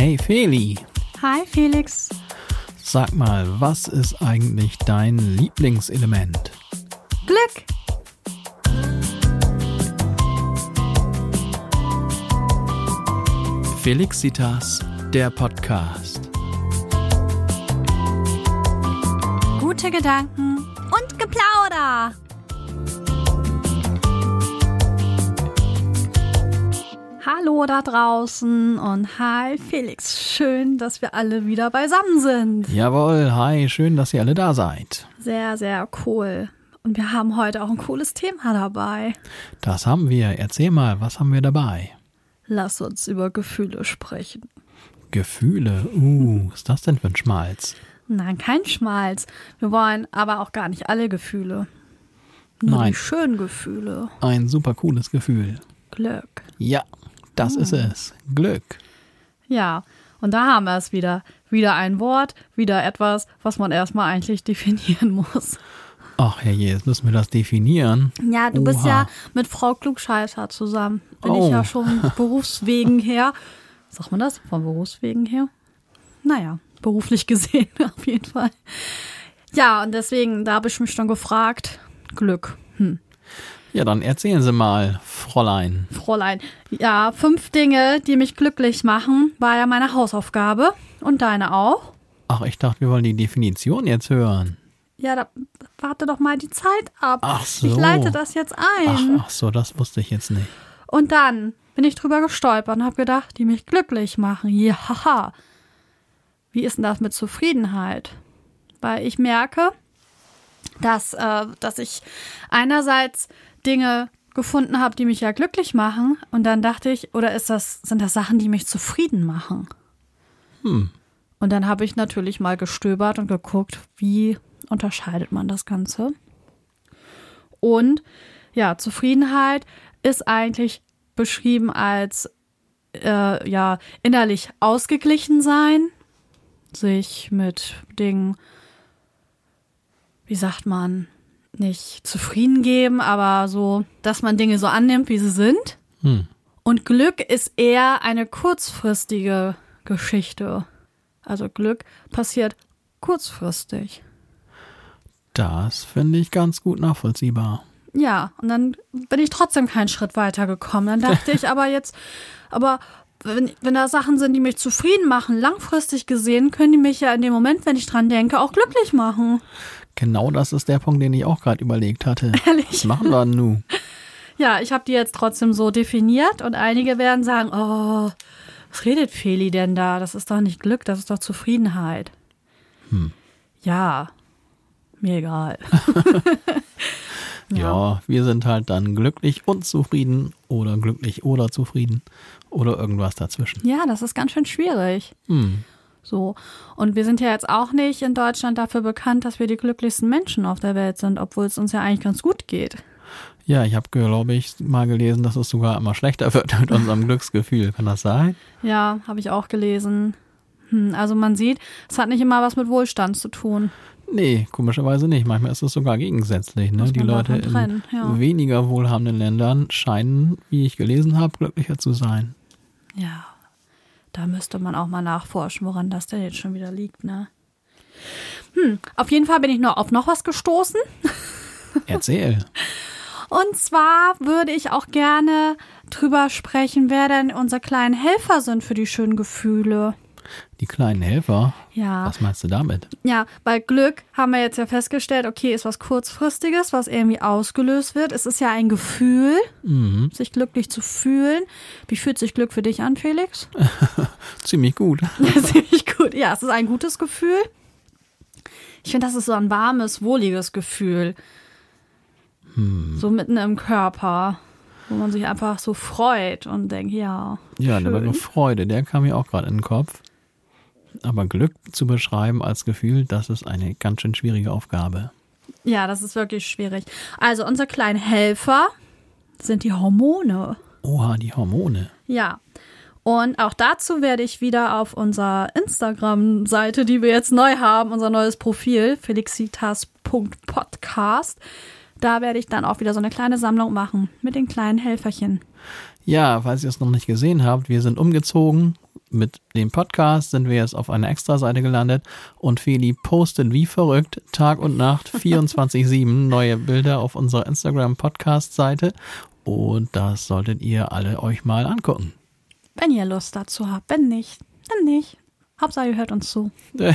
Hey Feli, Hi Felix. sag mal, was ist eigentlich dein Lieblingselement? Glück. Felixitas, der Podcast. Gute Gedanken und Geplauder. Hallo da draußen und hi Felix. Schön, dass wir alle wieder beisammen sind. Jawohl, hi, schön, dass ihr alle da seid. Sehr, sehr cool. Und wir haben heute auch ein cooles Thema dabei. Das haben wir. Erzähl mal, was haben wir dabei? Lass uns über Gefühle sprechen. Gefühle. Uh, was ist das denn für ein Schmalz? Nein, kein Schmalz. Wir wollen aber auch gar nicht alle Gefühle. Nur Nein. die schönen Gefühle. Ein super cooles Gefühl. Glück. Ja, das ist es. Glück. Ja, und da haben wir es wieder. Wieder ein Wort, wieder etwas, was man erstmal eigentlich definieren muss. Ach herrje, jetzt müssen wir das definieren. Ja, du bist Oha. ja mit Frau Klugscheißer zusammen. Bin Oh. ich ja schon berufswegen her. Sagt man das? Von Berufswegen her? Naja, beruflich gesehen auf jeden Fall. Ja, und deswegen, da habe ich mich schon gefragt. Glück. Hm. Ja, dann erzählen Sie mal, Fräulein. Fräulein. Ja, fünf Dinge, die mich glücklich machen, war ja meine Hausaufgabe. Und deine auch. Ach, ich dachte, wir wollen die Definition jetzt hören. Ja, da warte doch mal die Zeit ab. Ach so. Ich leite das jetzt Ach, ein. ach so, das wusste ich jetzt nicht. Und dann bin ich drüber gestolpert und habe gedacht, die mich glücklich machen. Ja, haha. Wie ist denn das mit Zufriedenheit? Weil ich merke, dass, äh, dass ich einerseits Dinge gefunden habe, die mich ja glücklich machen. Und dann dachte ich, oder ist das, sind das Sachen, die mich zufrieden machen? Hm. Und dann habe ich natürlich mal gestöbert und geguckt, wie unterscheidet man das Ganze. Und ja, Zufriedenheit ist eigentlich beschrieben als äh, ja innerlich ausgeglichen sein, sich mit Dingen, wie sagt man, nicht zufrieden geben, aber so, dass man Dinge so annimmt, wie sie sind. Hm. Und Glück ist eher eine kurzfristige Geschichte. Also Glück passiert kurzfristig. Das finde ich ganz gut nachvollziehbar. Ja, und dann bin ich trotzdem keinen Schritt weiter gekommen. Dann dachte ich aber jetzt, aber wenn, wenn da Sachen sind, die mich zufrieden machen, langfristig gesehen, können die mich ja in dem Moment, wenn ich dran denke, auch glücklich machen. Genau das ist der Punkt, den ich auch gerade überlegt hatte. Ehrlich? Was machen wir denn nun? Ja, ich habe die jetzt trotzdem so definiert und einige werden sagen, oh, was redet Feli denn da? Das ist doch nicht Glück, das ist doch Zufriedenheit. Hm. Ja, mir egal. Ja. wir sind halt dann glücklich und zufrieden oder glücklich oder zufrieden oder irgendwas dazwischen. Ja, das ist ganz schön schwierig. Hm. So. Und wir sind ja jetzt auch nicht in Deutschland dafür bekannt, dass wir die glücklichsten Menschen auf der Welt sind, obwohl es uns ja eigentlich ganz gut geht. Ja, ich habe, glaube ich, mal gelesen, dass es sogar immer schlechter wird mit unserem Glücksgefühl. Kann das sein? Ja, habe ich auch gelesen. Hm, also man sieht, es hat nicht immer was mit Wohlstand zu tun. Nee, komischerweise nicht. Manchmal ist es sogar gegensätzlich. Ne? Die Leute trennen, in ja. weniger wohlhabenden Ländern scheinen, wie ich gelesen habe, glücklicher zu sein. Ja, da müsste man auch mal nachforschen, woran das denn jetzt schon wieder liegt, ne? Hm, auf jeden Fall bin ich noch auf noch was gestoßen. Erzähl. Und zwar würde ich auch gerne drüber sprechen, wer denn unsere kleinen Helfer sind für die schönen Gefühle. Die kleinen Helfer. Ja. Was meinst du damit? Ja, weil Glück haben wir jetzt ja festgestellt, okay, ist was kurzfristiges, was irgendwie ausgelöst wird. Es ist ja ein Gefühl, Mhm. sich glücklich zu fühlen. Wie fühlt sich Glück für dich an, Felix? Ziemlich gut. Ja, ziemlich gut. Ja, es ist ein gutes Gefühl. Ich finde, das ist so ein warmes, wohliges Gefühl. So mitten im Körper, wo man sich einfach so freut und denkt, ja. Ja, der schön. Begriff Freude, der kam mir auch gerade in den Kopf. Aber Glück zu beschreiben als Gefühl, das ist eine ganz schön schwierige Aufgabe. Ja, das ist wirklich schwierig. Also, unsere kleinen Helfer sind die Hormone. Oha, die Hormone. Ja. Und auch dazu werde ich wieder auf unserer Instagram-Seite, die wir jetzt neu haben, unser neues Profil, felixitas.podcast, da werde ich dann auch wieder so eine kleine Sammlung machen mit den kleinen Helferchen. Ja, falls ihr es noch nicht gesehen habt, wir sind umgezogen mit dem Podcast sind wir jetzt auf einer Extra-Seite gelandet und Feli postet wie verrückt Tag und Nacht 24-7 neue Bilder auf unserer Instagram-Podcast-Seite und das solltet ihr alle euch mal angucken. Wenn ihr Lust dazu habt. Wenn nicht, dann nicht. Hauptsache ihr hört uns zu.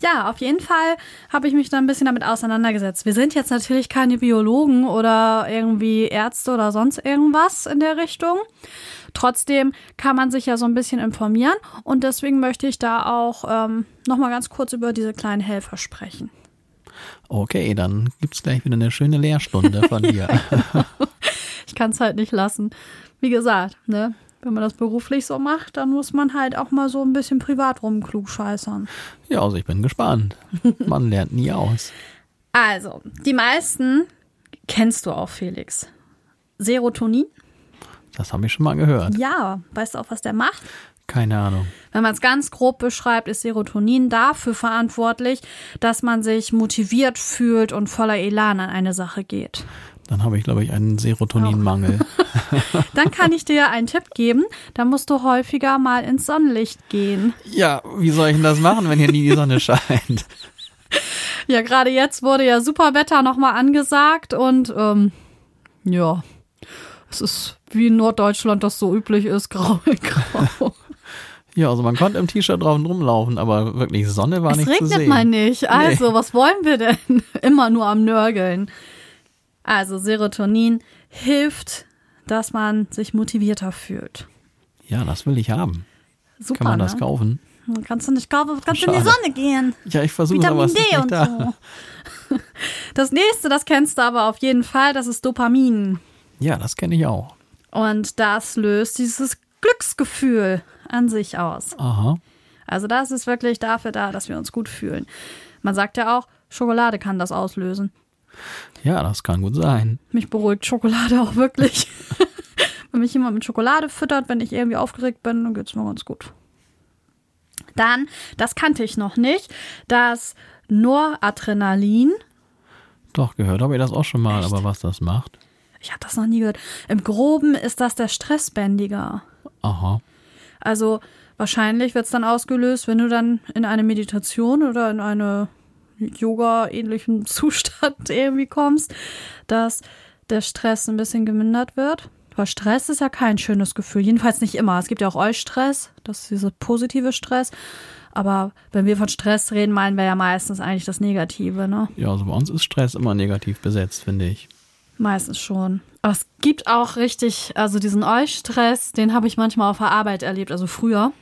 Ja, auf jeden Fall habe ich mich da ein bisschen damit auseinandergesetzt. Wir sind jetzt natürlich keine Biologen oder irgendwie Ärzte oder sonst irgendwas in der Richtung. Trotzdem kann man sich ja so ein bisschen informieren und deswegen möchte ich da auch ähm, nochmal ganz kurz über diese kleinen Helfer sprechen. Okay, dann gibt's gleich wieder eine schöne Lehrstunde von dir. Ich kann es halt nicht lassen. Wie gesagt, ne? Wenn man das beruflich so macht, dann muss man halt auch mal so ein bisschen privat rumklugscheißern. Ja, also ich bin gespannt. Man lernt nie aus. Also, die meisten kennst du auch, Felix. Serotonin? Das habe ich schon mal gehört. Ja, weißt du auch, was der macht? Keine Ahnung. Wenn man es ganz grob beschreibt, ist Serotonin dafür verantwortlich, dass man sich motiviert fühlt und voller Elan an eine Sache geht. Dann habe ich, glaube ich, einen Serotoninmangel. Dann kann ich dir einen Tipp geben, da musst du häufiger mal ins Sonnenlicht gehen. Ja, wie soll ich denn das machen, wenn hier nie die Sonne scheint? Ja, gerade jetzt wurde ja super Wetter nochmal angesagt und ähm, ja, es ist wie in Norddeutschland das so üblich ist, grau in grau. Ja, also man konnte im T-Shirt drauf und rumlaufen, aber wirklich Sonne war es nicht zu regnet sehen. mal nicht. Also, was wollen wir denn? Immer nur am Nörgeln. Also, Serotonin hilft, dass man sich motivierter fühlt. Ja, das will ich haben. Super, Kann man das ne? kaufen? Kannst du nicht kaufen, kannst du in die Schade. Sonne gehen. Ja, ich versuche aber Vitamin ist D und da. so. Das nächste, das kennst du aber auf jeden Fall, das ist Dopamin. Ja, das kenne ich auch. Und das löst dieses Glücksgefühl an sich aus. Aha. Also das ist wirklich dafür da, dass wir uns gut fühlen. Man sagt ja auch, Schokolade kann das auslösen. Ja, das kann gut sein. Mich beruhigt Schokolade auch wirklich. wenn mich jemand mit Schokolade füttert, wenn ich irgendwie aufgeregt bin, dann geht's mir ganz gut. Dann, das kannte ich noch nicht, das Noradrenalin. Doch, gehört habe ich das auch schon mal, Echt? aber was das macht? Ich habe das noch nie gehört. Im Groben ist das der Stressbändiger. Aha. Also wahrscheinlich wird es dann ausgelöst, wenn du dann in eine Meditation oder in eine Yoga-ähnlichen Zustand irgendwie kommst, dass der Stress ein bisschen gemindert wird. Weil Stress ist ja kein schönes Gefühl. Jedenfalls nicht immer. Es gibt ja auch Eustress, das ist dieser positive Stress. Aber wenn wir von Stress reden, meinen wir ja meistens eigentlich das Negative, ne? Ja, also bei uns ist Stress immer negativ besetzt, finde ich. Meistens schon. Aber es gibt auch richtig, also diesen Eustress, den habe ich manchmal auf der Arbeit erlebt, also früher.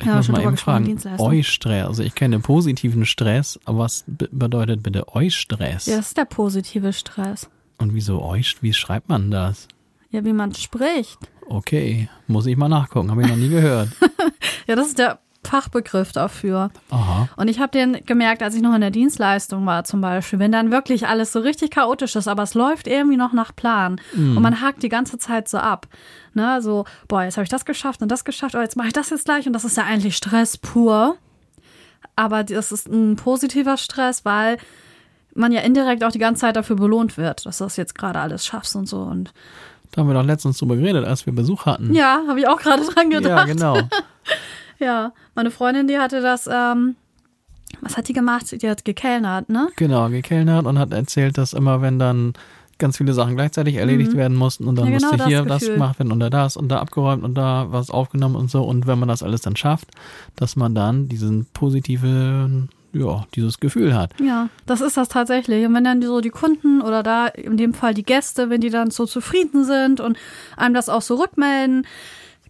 Ich Ja, muss mal eben fragen. Eustress, also ich kenne positiven Stress, aber was be- bedeutet bitte Eustress? Ja, das ist der positive Stress. Und wieso Eust? Wie schreibt man das? Ja, wie man spricht. Okay, muss ich mal nachgucken, habe ich noch nie gehört. Ja, das ist der Fachbegriff dafür. Aha. Und ich habe den gemerkt, als ich noch in der Dienstleistung war zum Beispiel, wenn dann wirklich alles so richtig chaotisch ist, aber es läuft irgendwie noch nach Plan und man hakt die ganze Zeit so ab. Ne, so, boah, jetzt habe ich das geschafft und das geschafft, oh, jetzt mache ich das jetzt gleich und das ist ja eigentlich Stress pur. Aber das ist ein positiver Stress, weil man ja indirekt auch die ganze Zeit dafür belohnt wird, dass du das jetzt gerade alles schaffst und so. Und Da haben wir doch letztens drüber geredet, als wir Besuch hatten. ja, habe ich auch gerade dran gedacht. Ja, genau. Ja, meine Freundin, die hatte das, ähm, was hat die gemacht? Die hat gekellnert, ne? Genau, gekellnert und hat erzählt, dass immer, wenn dann ganz viele Sachen gleichzeitig erledigt werden mussten und dann Mhm. Ja, genau musste das hier das Gefühl. gemacht werden und da das und da abgeräumt und da was aufgenommen und so. Und wenn man das alles dann schafft, dass man dann diesen positiven, ja, dieses Gefühl hat. Ja, das ist das tatsächlich. Und wenn dann so die Kunden oder da in dem Fall die Gäste, wenn die dann so zufrieden sind und einem das auch so rückmelden,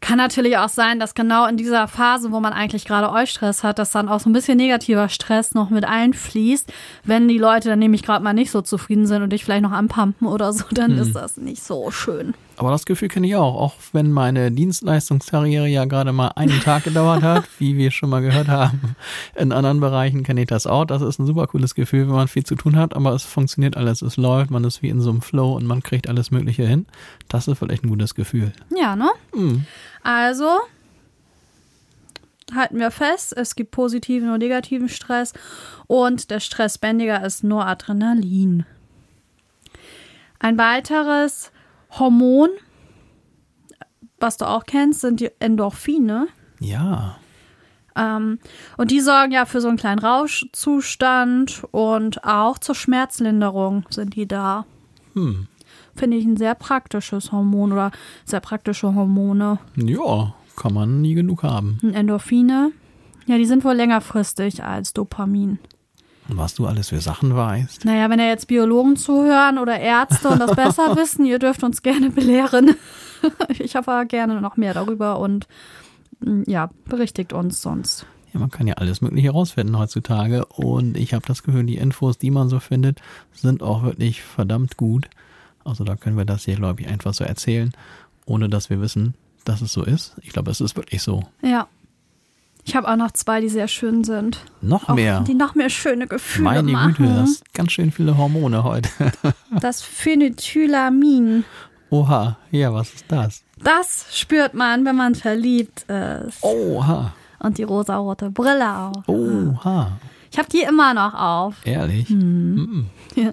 kann natürlich auch sein, dass genau in dieser Phase, wo man eigentlich gerade Eustress hat, dass dann auch so ein bisschen negativer Stress noch mit einfließt. Wenn die Leute dann nämlich gerade mal nicht so zufrieden sind und dich vielleicht noch anpumpen oder so, dann ist das nicht so schön. Aber das Gefühl kenne ich auch, auch wenn meine Dienstleistungskarriere ja gerade mal einen Tag gedauert hat, wie wir schon mal gehört haben. In anderen Bereichen kenne ich das auch. Das ist ein super cooles Gefühl, wenn man viel zu tun hat, aber es funktioniert alles, es läuft, man ist wie in so einem Flow und man kriegt alles Mögliche hin. Das ist vielleicht ein gutes Gefühl. Ja, ne? Hm. Also halten wir fest, es gibt positiven und negativen Stress und der Stressbändiger ist nur Adrenalin. Ein weiteres Hormon, was du auch kennst, sind die Endorphine. Ja. Ähm, und die sorgen ja für so einen kleinen Rauschzustand und auch zur Schmerzlinderung sind die da. Hm. Finde ich ein sehr praktisches Hormon oder sehr praktische Hormone. Ja, kann man nie genug haben. Endorphine, ja, die sind wohl längerfristig als Dopamin. Und was du alles für Sachen weißt. Naja, wenn ja jetzt Biologen zuhören oder Ärzte und das besser wissen, ihr dürft uns gerne belehren. ich habe gerne noch mehr darüber und mm, ja, berichtigt uns sonst. Ja, man kann ja alles Mögliche herausfinden heutzutage. Und ich habe das Gefühl, die Infos, die man so findet, sind auch wirklich verdammt gut. Also da können wir das hier, glaube ich, einfach so erzählen, ohne dass wir wissen, dass es so ist. Ich glaube, es ist wirklich so. Ja. Ich habe auch noch zwei, die sehr schön sind. Noch Auch mehr. Die noch mehr schöne Gefühle Meine machen. Güte, das sind ganz schön viele Hormone heute. Das Phenethylamin. Oha, ja, was ist das? Das spürt man, wenn man verliebt ist. Oha, Und die rosarote Brille auch. oha. Ich habe die immer noch auf. Ehrlich? Hm. Mhm.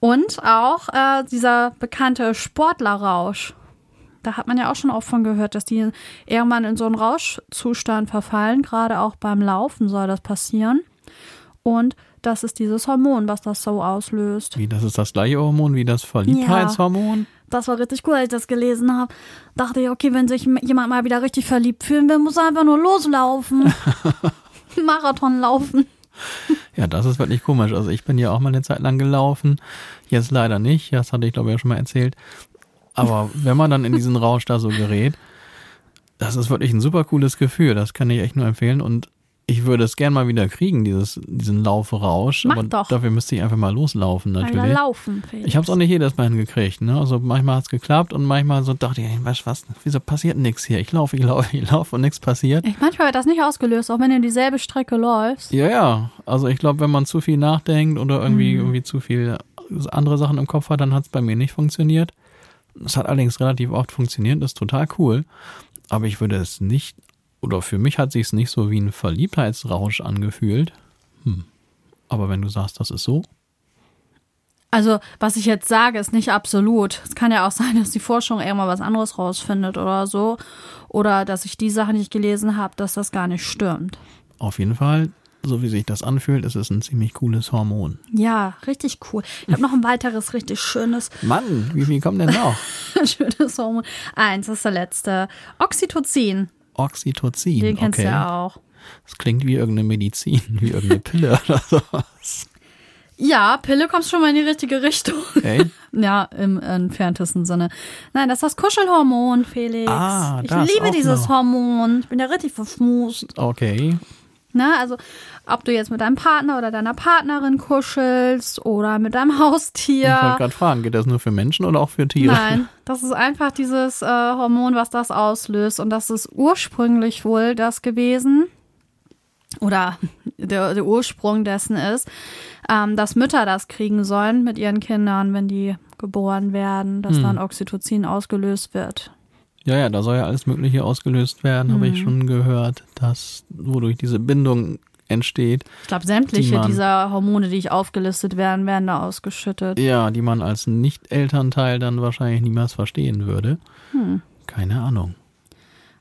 Und auch äh, dieser bekannte Sportlerrausch. Da hat man ja auch schon oft von gehört, dass die irgendwann in so einen Rauschzustand verfallen. Gerade auch beim Laufen soll das passieren. Und das ist dieses Hormon, was das so auslöst. Wie, das ist das gleiche Hormon wie das Verliebtheitshormon? Das war richtig cool, als ich das gelesen habe. Dachte ich, okay, wenn sich jemand mal wieder richtig verliebt fühlen will, muss er einfach nur loslaufen. Marathon laufen. Ja, das ist wirklich komisch. Also ich bin ja auch mal eine Zeit lang gelaufen. Jetzt leider nicht. Das hatte ich, glaube ich, ja schon mal erzählt. Aber wenn man dann in diesen Rausch da so gerät, das ist wirklich ein super cooles Gefühl. Das kann ich echt nur empfehlen. Und ich würde es gern mal wieder kriegen, dieses, diesen Laufrausch. Mach Aber doch. dafür müsste ich einfach mal loslaufen, Mal natürlich. wieder laufen. Felix. Ich habe es auch nicht jedes Mal hingekriegt. Ne? Also manchmal hat es geklappt und manchmal so dachte ich, du was, wieso passiert nichts hier? Ich laufe, ich laufe, ich laufe und nichts passiert. Ich, manchmal wird das nicht ausgelöst, auch wenn du dieselbe Strecke läufst. Ja, ja. Also ich glaube, wenn man zu viel nachdenkt oder irgendwie, Mhm. irgendwie zu viel andere Sachen im Kopf hat, dann hat es bei mir nicht funktioniert. Es hat allerdings relativ oft funktioniert, ist total cool. Aber ich würde es nicht, oder für mich hat sich es nicht so wie ein Verliebtheitsrausch angefühlt. Hm. Aber wenn du sagst, das ist so, Also, was ich jetzt sage, ist nicht absolut. Es kann ja auch sein, dass die Forschung irgendwann was anderes rausfindet oder so. Oder dass ich die Sachen, die ich gelesen habe, dass das gar nicht stimmt. auf jeden Fall, so wie sich das anfühlt, ist es ein ziemlich cooles Hormon. Ja, richtig cool. Ich habe noch ein weiteres richtig schönes, Mann, wie viel kommen denn noch? schönes Hormon. Eins das ist der letzte. Oxytocin. Oxytocin. Den kennst okay. du ja auch. Das klingt wie irgendeine Medizin, wie irgendeine Pille oder sowas. Ja, Pille kommst schon mal in die richtige Richtung. Okay. Ja, im entferntesten Sinne. Nein, das ist das Kuschelhormon, Felix. Ah, ich das liebe auch dieses noch. Hormon. Ich bin ja richtig verfmusst. Okay. Na, also, ob du jetzt mit deinem Partner oder deiner Partnerin kuschelst oder mit deinem Ich wollte Haustier. gerade fragen, geht das nur für Menschen oder auch für Tiere? Nein, das ist einfach dieses äh, Hormon, was das auslöst. Und das ist ursprünglich wohl das gewesen. Oder der, der Ursprung dessen ist, ähm, dass Mütter das kriegen sollen mit ihren Kindern, wenn die geboren werden, dass Hm. dann Oxytocin ausgelöst wird. Ja, ja, da soll ja alles Mögliche ausgelöst werden, habe Mhm. ich schon gehört, dass wodurch diese Bindung entsteht, Ich glaube, sämtliche Die man- dieser Hormone, die ich aufgelistet werden, werden da ausgeschüttet. ja, die man als Nicht-Elternteil dann wahrscheinlich niemals verstehen würde. Hm. Keine Ahnung.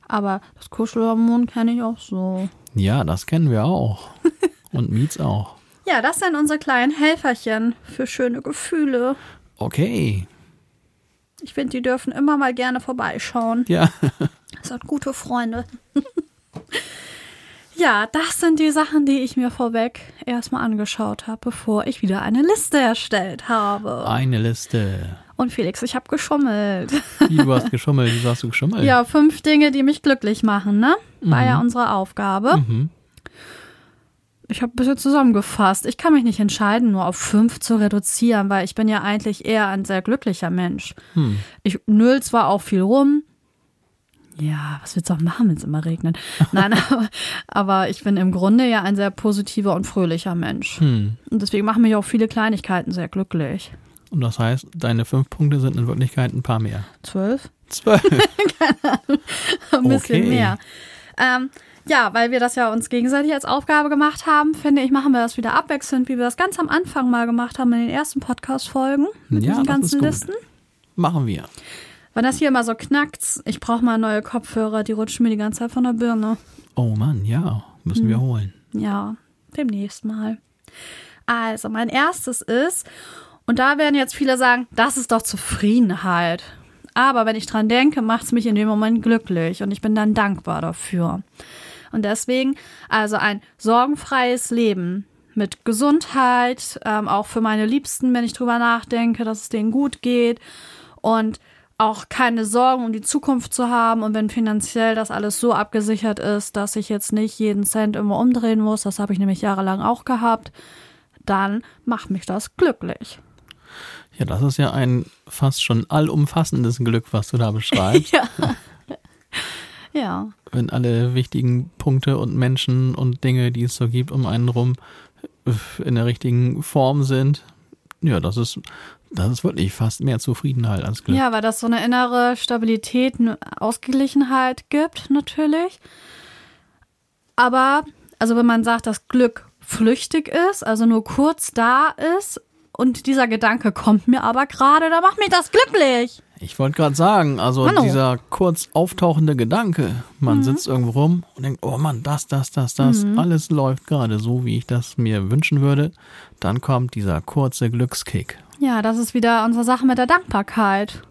Aber das Kuschelhormon kenne ich auch so. Ja, das kennen wir auch. Und Miets auch. Ja, das sind unsere kleinen Helferchen für schöne Gefühle. Okay. Ich finde, die dürfen immer mal gerne vorbeischauen. Ja, Das sind gute Freunde. ja, das sind die Sachen, die ich mir vorweg erstmal angeschaut habe, bevor ich wieder eine Liste erstellt habe. eine Liste. Und Felix, ich habe geschummelt. Wie, du hast geschummelt. Wie hast du geschummelt? Ja, fünf Dinge, die mich glücklich machen, ne? War ja unsere Aufgabe. Mhm. Ich habe ein bisschen zusammengefasst. Ich kann mich nicht entscheiden, nur auf fünf zu reduzieren, weil ich bin ja eigentlich eher ein sehr glücklicher Mensch. Hm. Ich nüll zwar auch viel rum. Ja, was willst du auch machen, wenn es immer regnet? Nein, aber, aber ich bin im Grunde ja ein sehr positiver und fröhlicher Mensch. Hm. Und deswegen machen mich auch viele Kleinigkeiten sehr glücklich. Und das heißt, deine fünf Punkte sind in Wirklichkeit ein paar mehr. Zwölf? Zwölf. Ein bisschen Okay. mehr. Ähm, ja, weil wir das ja uns gegenseitig als Aufgabe gemacht haben, finde ich, machen wir das wieder abwechselnd, wie wir das ganz am Anfang mal gemacht haben in den ersten Podcast-Folgen mit Ja, diesen ganzen. Listen. Machen wir. Wenn das hier immer so knackt, ich brauche mal neue Kopfhörer, die rutschen mir die ganze Zeit von der Birne. Oh Mann, ja, müssen wir holen. Ja, demnächst mal. Also, mein erstes ist, und da werden jetzt viele sagen, das ist doch Zufriedenheit. Aber wenn ich dran denke, macht es mich in dem Moment glücklich und ich bin dann dankbar dafür. Und deswegen, also ein sorgenfreies Leben mit Gesundheit, ähm, auch für meine Liebsten, wenn ich drüber nachdenke, dass es denen gut geht und auch keine Sorgen um die Zukunft zu haben und wenn finanziell das alles so abgesichert ist, dass ich jetzt nicht jeden Cent immer umdrehen muss, das habe ich nämlich jahrelang auch gehabt, dann macht mich das glücklich. Ja, das ist ja ein fast schon allumfassendes Glück, was du da beschreibst. ja. Ja. Wenn alle wichtigen Punkte und Menschen und Dinge, die es so gibt, um einen rum in der richtigen Form sind. Ja, das ist, das ist wirklich fast mehr Zufriedenheit als Glück. Ja, weil das so eine innere Stabilität, eine Ausgeglichenheit gibt, natürlich. Aber, also wenn man sagt, dass Glück flüchtig ist, also nur kurz da ist, und dieser Gedanke kommt mir aber gerade, da macht mich das glücklich. Ich wollte gerade sagen, also Hallo. dieser kurz auftauchende Gedanke, man mhm. sitzt irgendwo rum und denkt, oh Mann, das, das, das, das, mhm. alles läuft gerade so, wie ich das mir wünschen würde. Dann kommt dieser kurze Glückskick. Ja, das ist wieder unsere Sache mit der Dankbarkeit.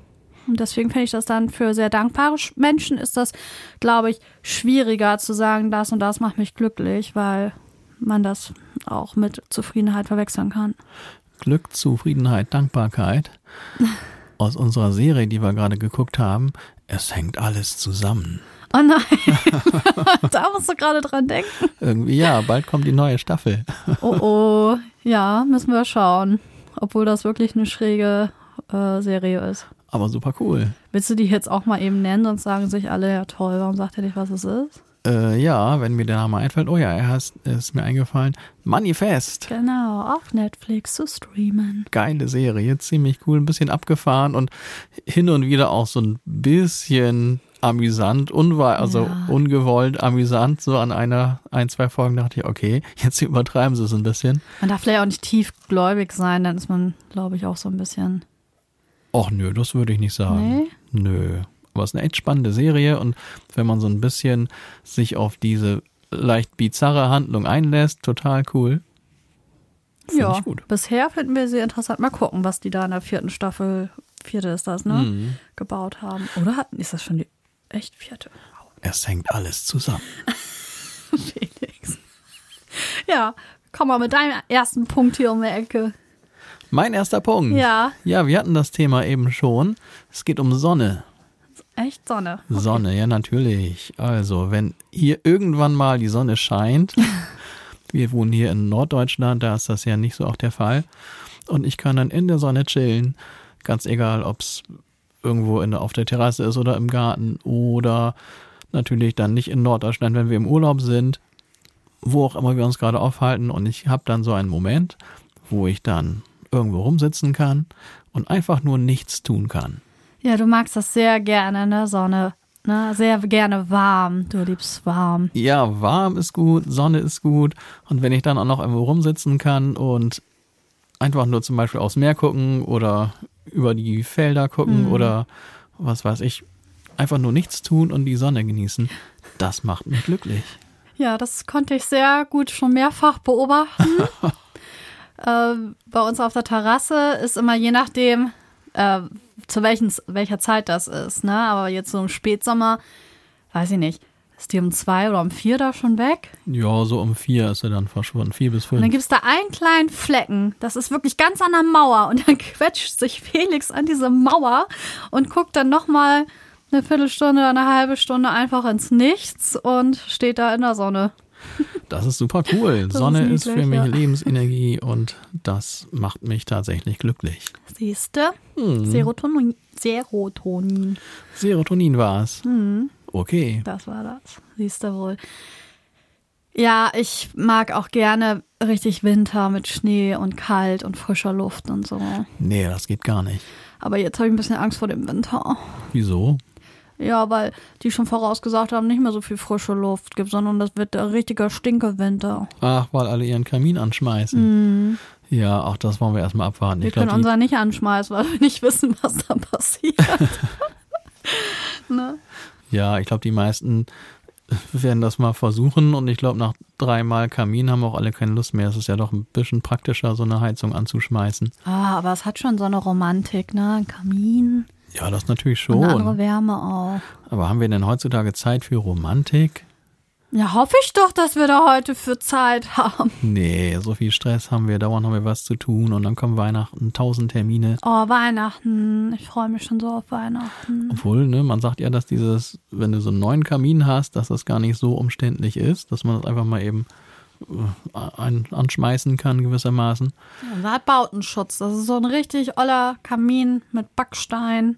Und deswegen finde ich das dann für sehr dankbare Menschen ist das, glaube ich, schwieriger zu sagen, das und das macht mich glücklich, weil man das auch mit Zufriedenheit verwechseln kann. Glück, Zufriedenheit, Dankbarkeit aus unserer Serie, die wir gerade geguckt haben. Es hängt alles zusammen. Oh nein, da musst du gerade dran denken. Irgendwie ja, bald kommt die neue Staffel. oh oh, ja, müssen wir schauen. Obwohl das wirklich eine schräge äh, Serie ist. Aber super cool. Willst du die jetzt auch mal eben nennen und sagen sich alle, ja toll, warum sagt er nicht, was es ist? Äh, ja, wenn mir der Name einfällt. Oh ja, er heißt, ist mir eingefallen. Manifest. Genau, auf Netflix zu streamen. Geile Serie, ziemlich cool, ein bisschen abgefahren und hin und wieder auch so ein bisschen amüsant, unwahr, also ja. ungewollt amüsant. So an einer, ein, zwei Folgen dachte ich, okay, jetzt übertreiben sie es ein bisschen. Man darf vielleicht auch nicht tiefgläubig sein, dann ist man, glaube ich, auch so ein bisschen. Och nö, das würde ich nicht sagen. Nee? Nö. Aber es ist eine echt spannende Serie und wenn man so ein bisschen sich auf diese leicht bizarre Handlung einlässt, total cool. Find ja, bisher finden wir sie interessant. Mal gucken, was die da in der vierten Staffel, vierte ist das, ne, mhm. gebaut haben. Oder hatten, ist das schon die echt vierte? Es hängt alles zusammen. Felix. Ja, komm mal mit deinem ersten Punkt hier um die Ecke. Mein erster Punkt. Ja. Ja, wir hatten das Thema eben schon. Es geht um Sonne. Echt Sonne? Okay. Sonne, ja natürlich. Also, wenn hier irgendwann mal die Sonne scheint, wir wohnen hier in Norddeutschland, da ist das ja nicht so auch der Fall. Und ich kann dann in der Sonne chillen, ganz egal, ob es irgendwo in, auf der Terrasse ist oder im Garten oder natürlich dann nicht in Norddeutschland, wenn wir im Urlaub sind, wo auch immer wir uns gerade aufhalten. Und ich habe dann so einen Moment, wo ich dann irgendwo rumsitzen kann und einfach nur nichts tun kann. Ja, du magst das sehr gerne, ne? Sonne. Ne? Sehr gerne warm. Du liebst warm. Ja, warm ist gut, Sonne ist gut. Und wenn ich dann auch noch irgendwo rumsitzen kann und einfach nur zum Beispiel aufs Meer gucken oder über die Felder gucken mhm. oder was weiß ich, einfach nur nichts tun und die Sonne genießen, das macht mich glücklich. Ja, das konnte ich sehr gut schon mehrfach beobachten. äh, bei uns auf der Terrasse ist immer je nachdem, äh, zu welchen, welcher Zeit das ist, ne? Aber jetzt so im Spätsommer, weiß ich nicht, ist die um zwei oder um vier da schon weg? Ja, so um vier ist er dann verschwunden. Vier bis fünf. Und dann gibt es da einen kleinen Flecken. Das ist wirklich ganz an der Mauer. Und dann quetscht sich Felix an diese Mauer und guckt dann nochmal eine Viertelstunde oder eine halbe Stunde einfach ins Nichts und steht da in der Sonne. Das ist super cool. Das Sonne ist, ist, für mich ja. Lebensenergie und das macht mich tatsächlich glücklich. Siehst du? Hm. Serotonin. Serotonin. Serotonin war es. Hm. Okay. Das war das. Siehst du wohl. Ja, ich mag auch gerne richtig Winter mit Schnee und kalt und frischer Luft und so. Nee, das geht gar nicht. Aber jetzt habe ich ein bisschen Angst vor dem Winter. Wieso? Ja, weil die schon vorausgesagt haben, nicht mehr so viel frische Luft gibt, sondern das wird ein richtiger Stinkewinter. Ach, weil alle ihren Kamin anschmeißen. Mm. Ja, auch das wollen wir erstmal abwarten. Wir ich können glaub, unser nicht anschmeißen, weil wir nicht wissen, was da passiert. ne? Ja, ich glaube, die meisten werden das mal versuchen und ich glaube, nach dreimal Kamin haben auch alle keine Lust mehr. Es ist ja doch ein bisschen praktischer, so eine Heizung anzuschmeißen. Ah, aber es hat schon so eine Romantik, ne? Ein Kamin. Ja, das natürlich Und eine andere schon. Wärme auch. Aber haben wir denn heutzutage Zeit für Romantik? Ja, hoffe ich doch, dass wir da heute für Zeit haben. Nee, so viel Stress haben wir, dauernd haben wir was zu tun und dann kommen Weihnachten, tausend Termine. Oh, Weihnachten. Ich freue mich schon so auf Weihnachten. Obwohl, ne, man sagt ja, dass dieses, wenn du so einen neuen Kamin hast, dass das gar nicht so umständlich ist, dass man das einfach mal eben äh, ein, anschmeißen kann gewissermaßen. Unser hat Bautenschutz. Das ist so ein richtig oller Kamin mit Backstein.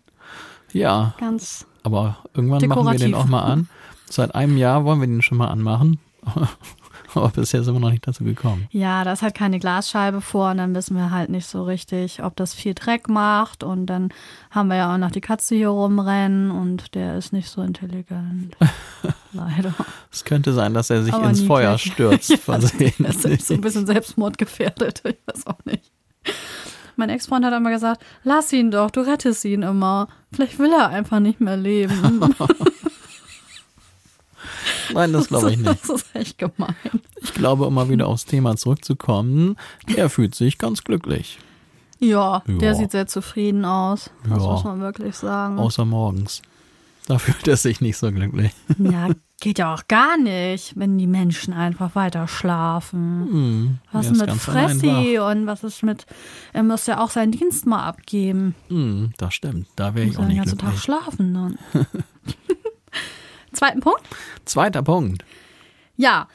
Ja, Ganz. aber irgendwann machen wir den Dekorativ. auch mal an. Seit einem Jahr wollen wir den schon mal anmachen. aber bisher sind wir noch nicht dazu gekommen. Ja, da ist halt keine Glasscheibe vor und dann wissen wir halt nicht so richtig, ob das viel Dreck macht. Und dann haben wir ja auch noch die Katze hier rumrennen und der ist nicht so intelligent. Leider. Es könnte sein, dass er sich Aber ins. Feuer stürzt Er ist so ein bisschen selbstmordgefährdet. Ich weiß auch nicht. Mein Ex-Freund hat immer gesagt, lass ihn doch, du rettest ihn immer. Vielleicht will er einfach nicht mehr leben. Nein, das glaube ich nicht. Das ist echt gemein. Ich glaube, um mal wieder aufs Thema zurückzukommen, er fühlt sich ganz glücklich. Ja, der Ja. sieht sehr zufrieden aus. Das Ja. muss man wirklich sagen. Außer morgens. Da fühlt er sich nicht so glücklich. Ja, geht ja auch gar nicht, wenn die Menschen einfach weiter schlafen. Hm, Was ist ist mit Fressi und was ist mit, er muss ja auch seinen Dienst mal abgeben. wach. Hm, das stimmt. Da wäre ich Muss auch ja den nicht ganzen Tag glücklich. schlafen dann. Zweiten Punkt. Zweiter Punkt. Ja,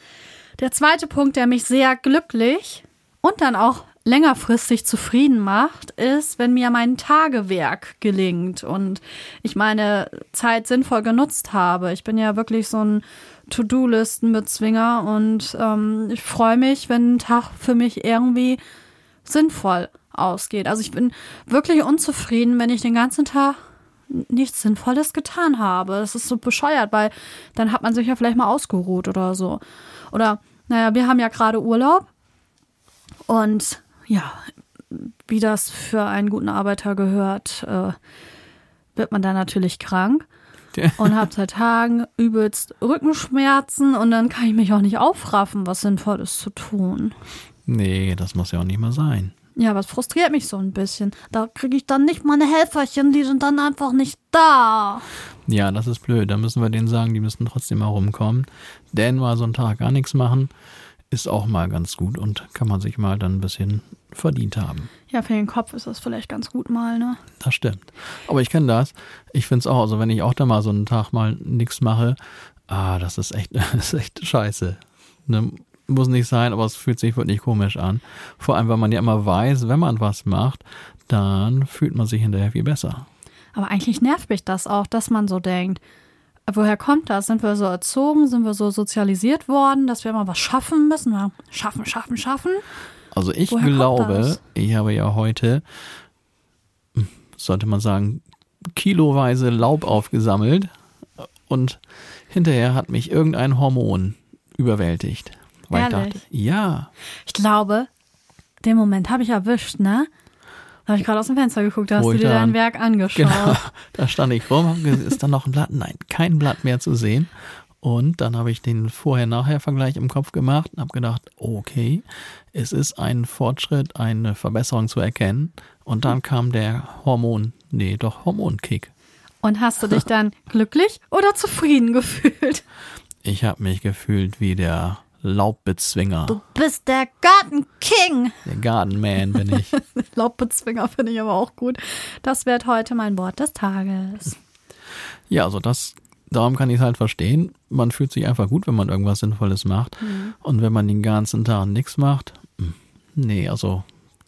der zweite Punkt, der mich sehr glücklich und dann auch längerfristig zufrieden macht, ist, wenn mir mein Tagewerk gelingt und ich meine Zeit sinnvoll genutzt habe. Ich bin ja wirklich so ein To-Do-Listen-Bezwinger und ähm, ich freue mich, wenn ein Tag für mich irgendwie sinnvoll ausgeht. Also ich bin wirklich unzufrieden, wenn ich den ganzen Tag nichts Sinnvolles getan habe. Das ist so bescheuert, weil dann hat man sich ja vielleicht mal ausgeruht oder so. Oder, naja, wir haben ja gerade Urlaub und ja, wie das für einen guten Arbeiter gehört, äh, wird man dann natürlich krank Ja. und hat seit Tagen übelst Rückenschmerzen und dann kann ich mich auch nicht aufraffen, was Sinnvolles zu tun. Nee, das muss ja auch nicht mal sein. Ja, aber es frustriert mich so ein bisschen. Da kriege ich dann nicht meine Helferchen, die sind dann einfach nicht da. Ja, das ist blöd. Da müssen wir denen sagen, die müssen trotzdem mal rumkommen. Denn mal so einen Tag gar nichts machen, ist auch mal ganz gut und kann man sich mal dann ein bisschen verdient haben. Ja, für den Kopf ist das vielleicht ganz gut mal, ne? Das stimmt. Aber ich kenne das. Ich finde es auch, also wenn ich auch da mal so einen Tag mal nichts mache, ah, das ist echt, das ist echt scheiße. Ne? Muss nicht sein, aber es fühlt sich wirklich komisch an. Vor allem, weil man ja immer weiß, wenn man was macht, dann fühlt man sich hinterher viel besser. Aber eigentlich nervt mich das auch, dass man so denkt. Woher kommt das? Sind wir so erzogen? Sind wir so sozialisiert worden, dass wir immer was schaffen müssen? Schaffen, schaffen, schaffen. Also ich Woher glaube, ich habe ja heute, hm, sollte man sagen, kiloweise Laub aufgesammelt und hinterher hat mich irgendein Hormon überwältigt. Weil ich dachte, ja, Ich glaube, den Moment habe ich erwischt, ne? Da habe ich gerade aus dem Fenster geguckt, da hast du dir dann- dein Werk angeschaut. genau, da stand ich rum, ist da noch ein Blatt? Nein, kein Blatt mehr zu sehen. Und dann habe ich den Vorher-Nachher-Vergleich im Kopf gemacht und habe gedacht, okay, es ist ein Fortschritt, eine Verbesserung zu erkennen. Und dann kam der Hormon, nee, doch Hormonkick. Und hast du dich dann glücklich oder zufrieden gefühlt? Ich habe mich gefühlt wie der Laubbezwinger. Du bist der Gartenking. Der Gardenman bin ich. Laubbezwinger finde ich aber auch gut. Das wird heute mein Wort des Tages. Ja, also das, darum kann ich es halt verstehen. Man fühlt sich einfach gut, wenn man irgendwas Sinnvolles macht. Und wenn man den ganzen Tag nichts macht, hm, nee, also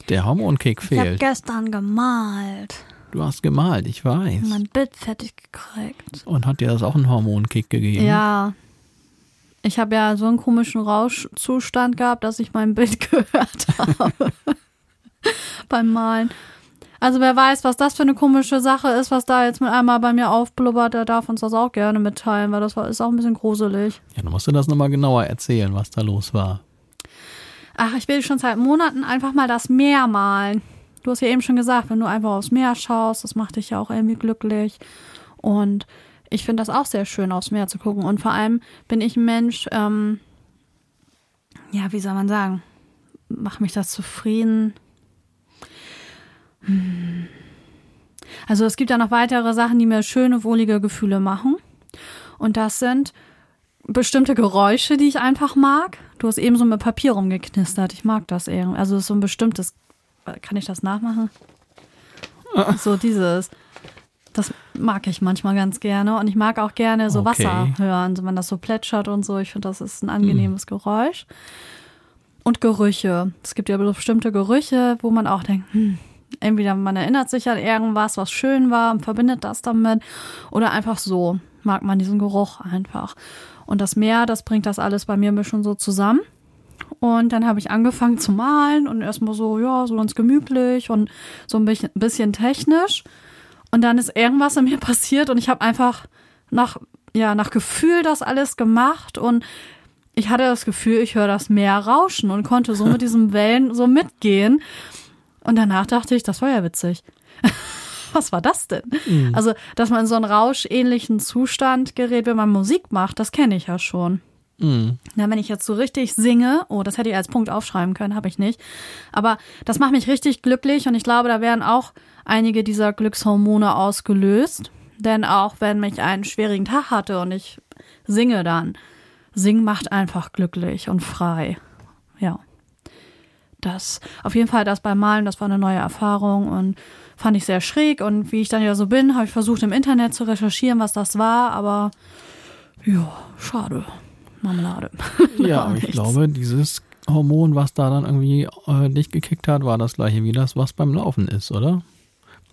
der Hormonkick Ich habe fehlt. gestern gemalt. Du hast gemalt, ich weiß. Mein Bild fertig gekriegt. Und hat dir das auch einen Hormonkick gegeben? Ja. Ich habe ja so einen komischen Rauschzustand gehabt, dass ich mein Bild gehört habe. Beim Malen. Also wer weiß, was das für eine komische Sache ist, was da jetzt mit einmal bei mir aufblubbert, der darf uns das auch gerne mitteilen, weil das war, ist auch ein bisschen gruselig. Ja, dann musst du das nochmal genauer erzählen, was da los war. Ach, ich will schon seit Monaten einfach mal das Meer malen. Du hast ja eben schon gesagt, wenn du einfach aufs Meer schaust, das macht dich ja auch irgendwie glücklich. Und ich finde das auch sehr schön, aufs Meer zu gucken. Und vor allem bin ich ein Mensch, ähm, ja, wie soll man sagen, macht mich das zufrieden. Hm. Also es gibt ja noch weitere Sachen, die mir schöne, wohlige Gefühle machen. Und das sind bestimmte Geräusche, die ich einfach mag. Du hast eben so mit Papier rumgeknistert. Ich mag das irgendwie. Also so ein bestimmtes. Kann ich das nachmachen? So dieses. Das mag ich manchmal ganz gerne. Und ich mag auch gerne so Okay. Wasser hören, so wenn das so plätschert und so. Ich finde, das ist ein angenehmes Geräusch. Und Gerüche. Es gibt ja bestimmte Gerüche, wo man auch denkt, hm, entweder man erinnert sich an irgendwas, was schön war und verbindet das damit. Oder einfach so mag man diesen Geruch einfach. Und das Meer, das bringt das alles bei mir ein bisschen so zusammen. Und dann habe ich angefangen zu malen und erstmal so, ja, so ganz gemütlich und so ein bisschen, bisschen technisch. Und dann ist irgendwas in mir passiert und ich habe einfach nach, ja, nach Gefühl das alles gemacht und ich hatte das Gefühl, ich höre das Meer rauschen und konnte so mit diesen Wellen so mitgehen. Und danach dachte ich, das war ja witzig. Was war das denn? Also, dass man in so einen rauschähnlichen Zustand gerät, wenn man Musik macht, das kenne ich ja schon. Mhm. Na, wenn ich jetzt so richtig singe, oh, das hätte ich als Punkt aufschreiben können, habe ich nicht. Aber das macht mich richtig glücklich und ich glaube, da werden auch einige dieser Glückshormone ausgelöst. Denn auch wenn ich einen schwierigen Tag hatte und ich singe dann, singen macht einfach glücklich und frei. Ja. Das, auf jeden Fall das beim Malen, das war eine neue Erfahrung und fand ich sehr schräg. Und wie ich dann ja so bin, habe ich versucht im Internet zu recherchieren, was das war, aber ja, schade. Marmelade. Ja, aber ich glaube, dieses Hormon, was da dann irgendwie äh, dich gekickt hat, war das gleiche wie das, was beim Laufen ist, oder?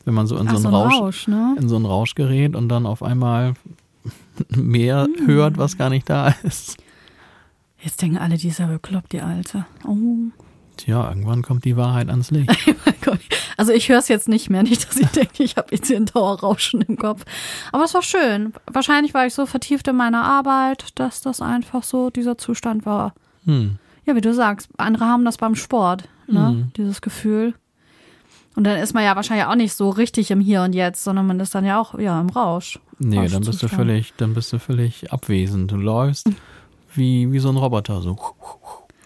Wenn man so in Ach, so so einen ein Rausch, Rausch, ne? in so einen Rausch gerät und dann auf einmal mehr Hm. hört, was gar nicht da ist. Jetzt denken alle, die ist ja bekloppt, die Alte. Oh Tja, irgendwann kommt die Wahrheit ans Licht. Gott. Also ich höre es jetzt nicht mehr. Nicht, dass ich denke, ich habe jetzt hier ein Dauerrauschen im Kopf. Aber es war schön. Wahrscheinlich war ich so vertieft in meiner Arbeit, dass das einfach so dieser Zustand war. Hm. Ja, wie du sagst, andere haben das beim Sport, ne? Mhm. Dieses Gefühl. Und dann ist man ja wahrscheinlich auch nicht so richtig im Hier und Jetzt, sondern man ist dann ja auch ja im Rausch. Nee, dann bist du völlig, dann bist du völlig abwesend. Du läufst wie, wie so ein Roboter, so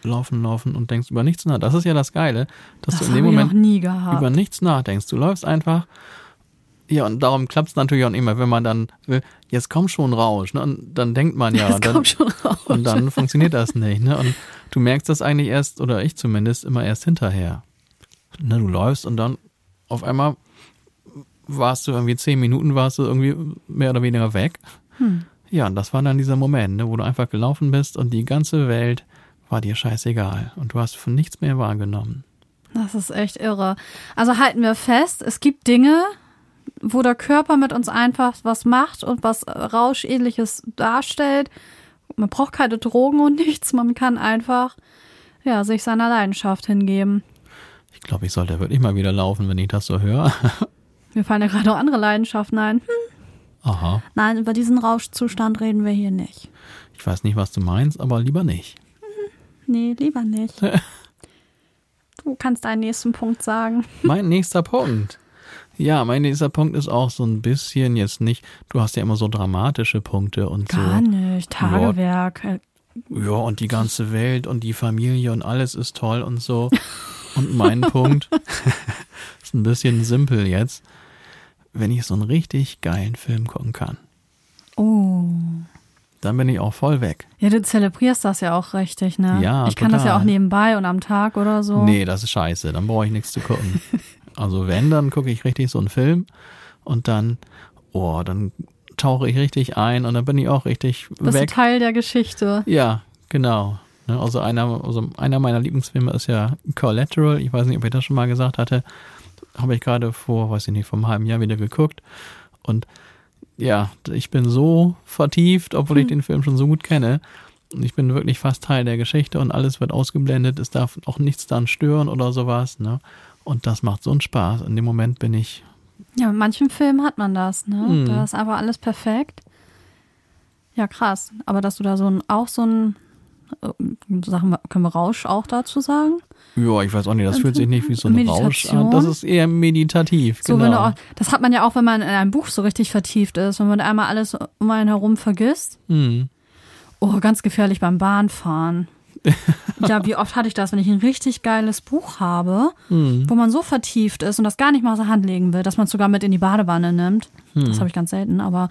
laufen, laufen und denkst über nichts nach. Das ist ja das Geile, dass Das du in dem Moment über nichts nachdenkst. Du läufst einfach. Ja, und darum klappt es natürlich auch immer, wenn man dann will, jetzt komm schon Rausch. Ne? Und dann denkt man ja, das dann, kommt schon raus. und dann funktioniert das nicht. Ne? Und du merkst das eigentlich erst, oder ich zumindest, immer erst hinterher. Ne, du läufst und dann auf einmal warst du irgendwie zehn Minuten, warst du irgendwie mehr oder weniger weg. Hm. Ja, und das war dann dieser Moment, ne, wo du einfach gelaufen bist und die ganze Welt war dir scheißegal und du hast von nichts mehr wahrgenommen. Das ist echt irre. Also halten wir fest, es gibt Dinge, wo der Körper mit uns einfach was macht und was Rauschähnliches darstellt. Man braucht keine Drogen und nichts. Man kann einfach ja, sich seiner Leidenschaft hingeben. Ich glaube, ich sollte wirklich mal wieder laufen, wenn ich das so höre. Mir fallen ja gerade noch andere Leidenschaften ein. Hm, Aha. nein, über diesen Rauschzustand reden wir hier nicht. Ich weiß nicht, was du meinst, aber lieber nicht. Nee, lieber nicht. Du kannst deinen nächsten Punkt sagen. Mein nächster Punkt. Ja, mein nächster Punkt ist auch so ein bisschen jetzt nicht, du hast ja immer so dramatische Punkte und Gar so. nicht. Tagewerk. Ja, und die ganze Welt und die Familie und alles ist toll und so. Und mein Punkt ist ein bisschen simpel jetzt. Wenn ich so einen richtig geilen Film gucken kann, Oh. dann bin ich auch voll weg. Ja, du zelebrierst das ja auch richtig, ne? Ja, Ich kann das ja total. auch nebenbei und am Tag oder so. Nee, das ist scheiße, dann brauche ich nichts zu gucken. Also wenn, dann gucke ich richtig so einen Film und dann, oh, dann tauche ich richtig ein und dann bin ich auch richtig Bist weg. Teil der Geschichte. Ja, genau. Ne, Also einer, also einer meiner Lieblingsfilme ist ja Collateral. Ich weiß nicht, ob ich das schon mal gesagt hatte. Habe ich gerade vor, weiß ich nicht, vor einem halben Jahr wieder geguckt. Und ja, ich bin so vertieft, obwohl ich den Film schon so gut kenne. Und ich bin wirklich fast Teil der Geschichte und alles wird ausgeblendet. Es darf auch nichts dann stören oder sowas. Ne? Und das macht so einen Spaß. In dem Moment bin ich, Ja, mit manchen Filmen hat man das, ne? Mhm. Da ist einfach alles perfekt. Ja, krass. Aber dass du da so ein, auch so Äh, Sachen können wir Rausch auch dazu sagen? Ja, ich weiß auch nicht, das fühlt sich nicht wie so ein Rausch Meditation. an. Das ist eher meditativ. So, genau. auch, das hat man ja auch, wenn man in einem Buch so richtig vertieft ist, wenn man einmal alles um einen herum vergisst. Hm. Oh, ganz gefährlich beim Bahnfahren. ja, wie oft hatte ich das, wenn ich ein richtig geiles Buch habe, Hm. wo man so vertieft ist und das gar nicht mal aus der Hand legen will, dass man es sogar mit in die Badewanne nimmt. Hm. Das habe ich ganz selten, aber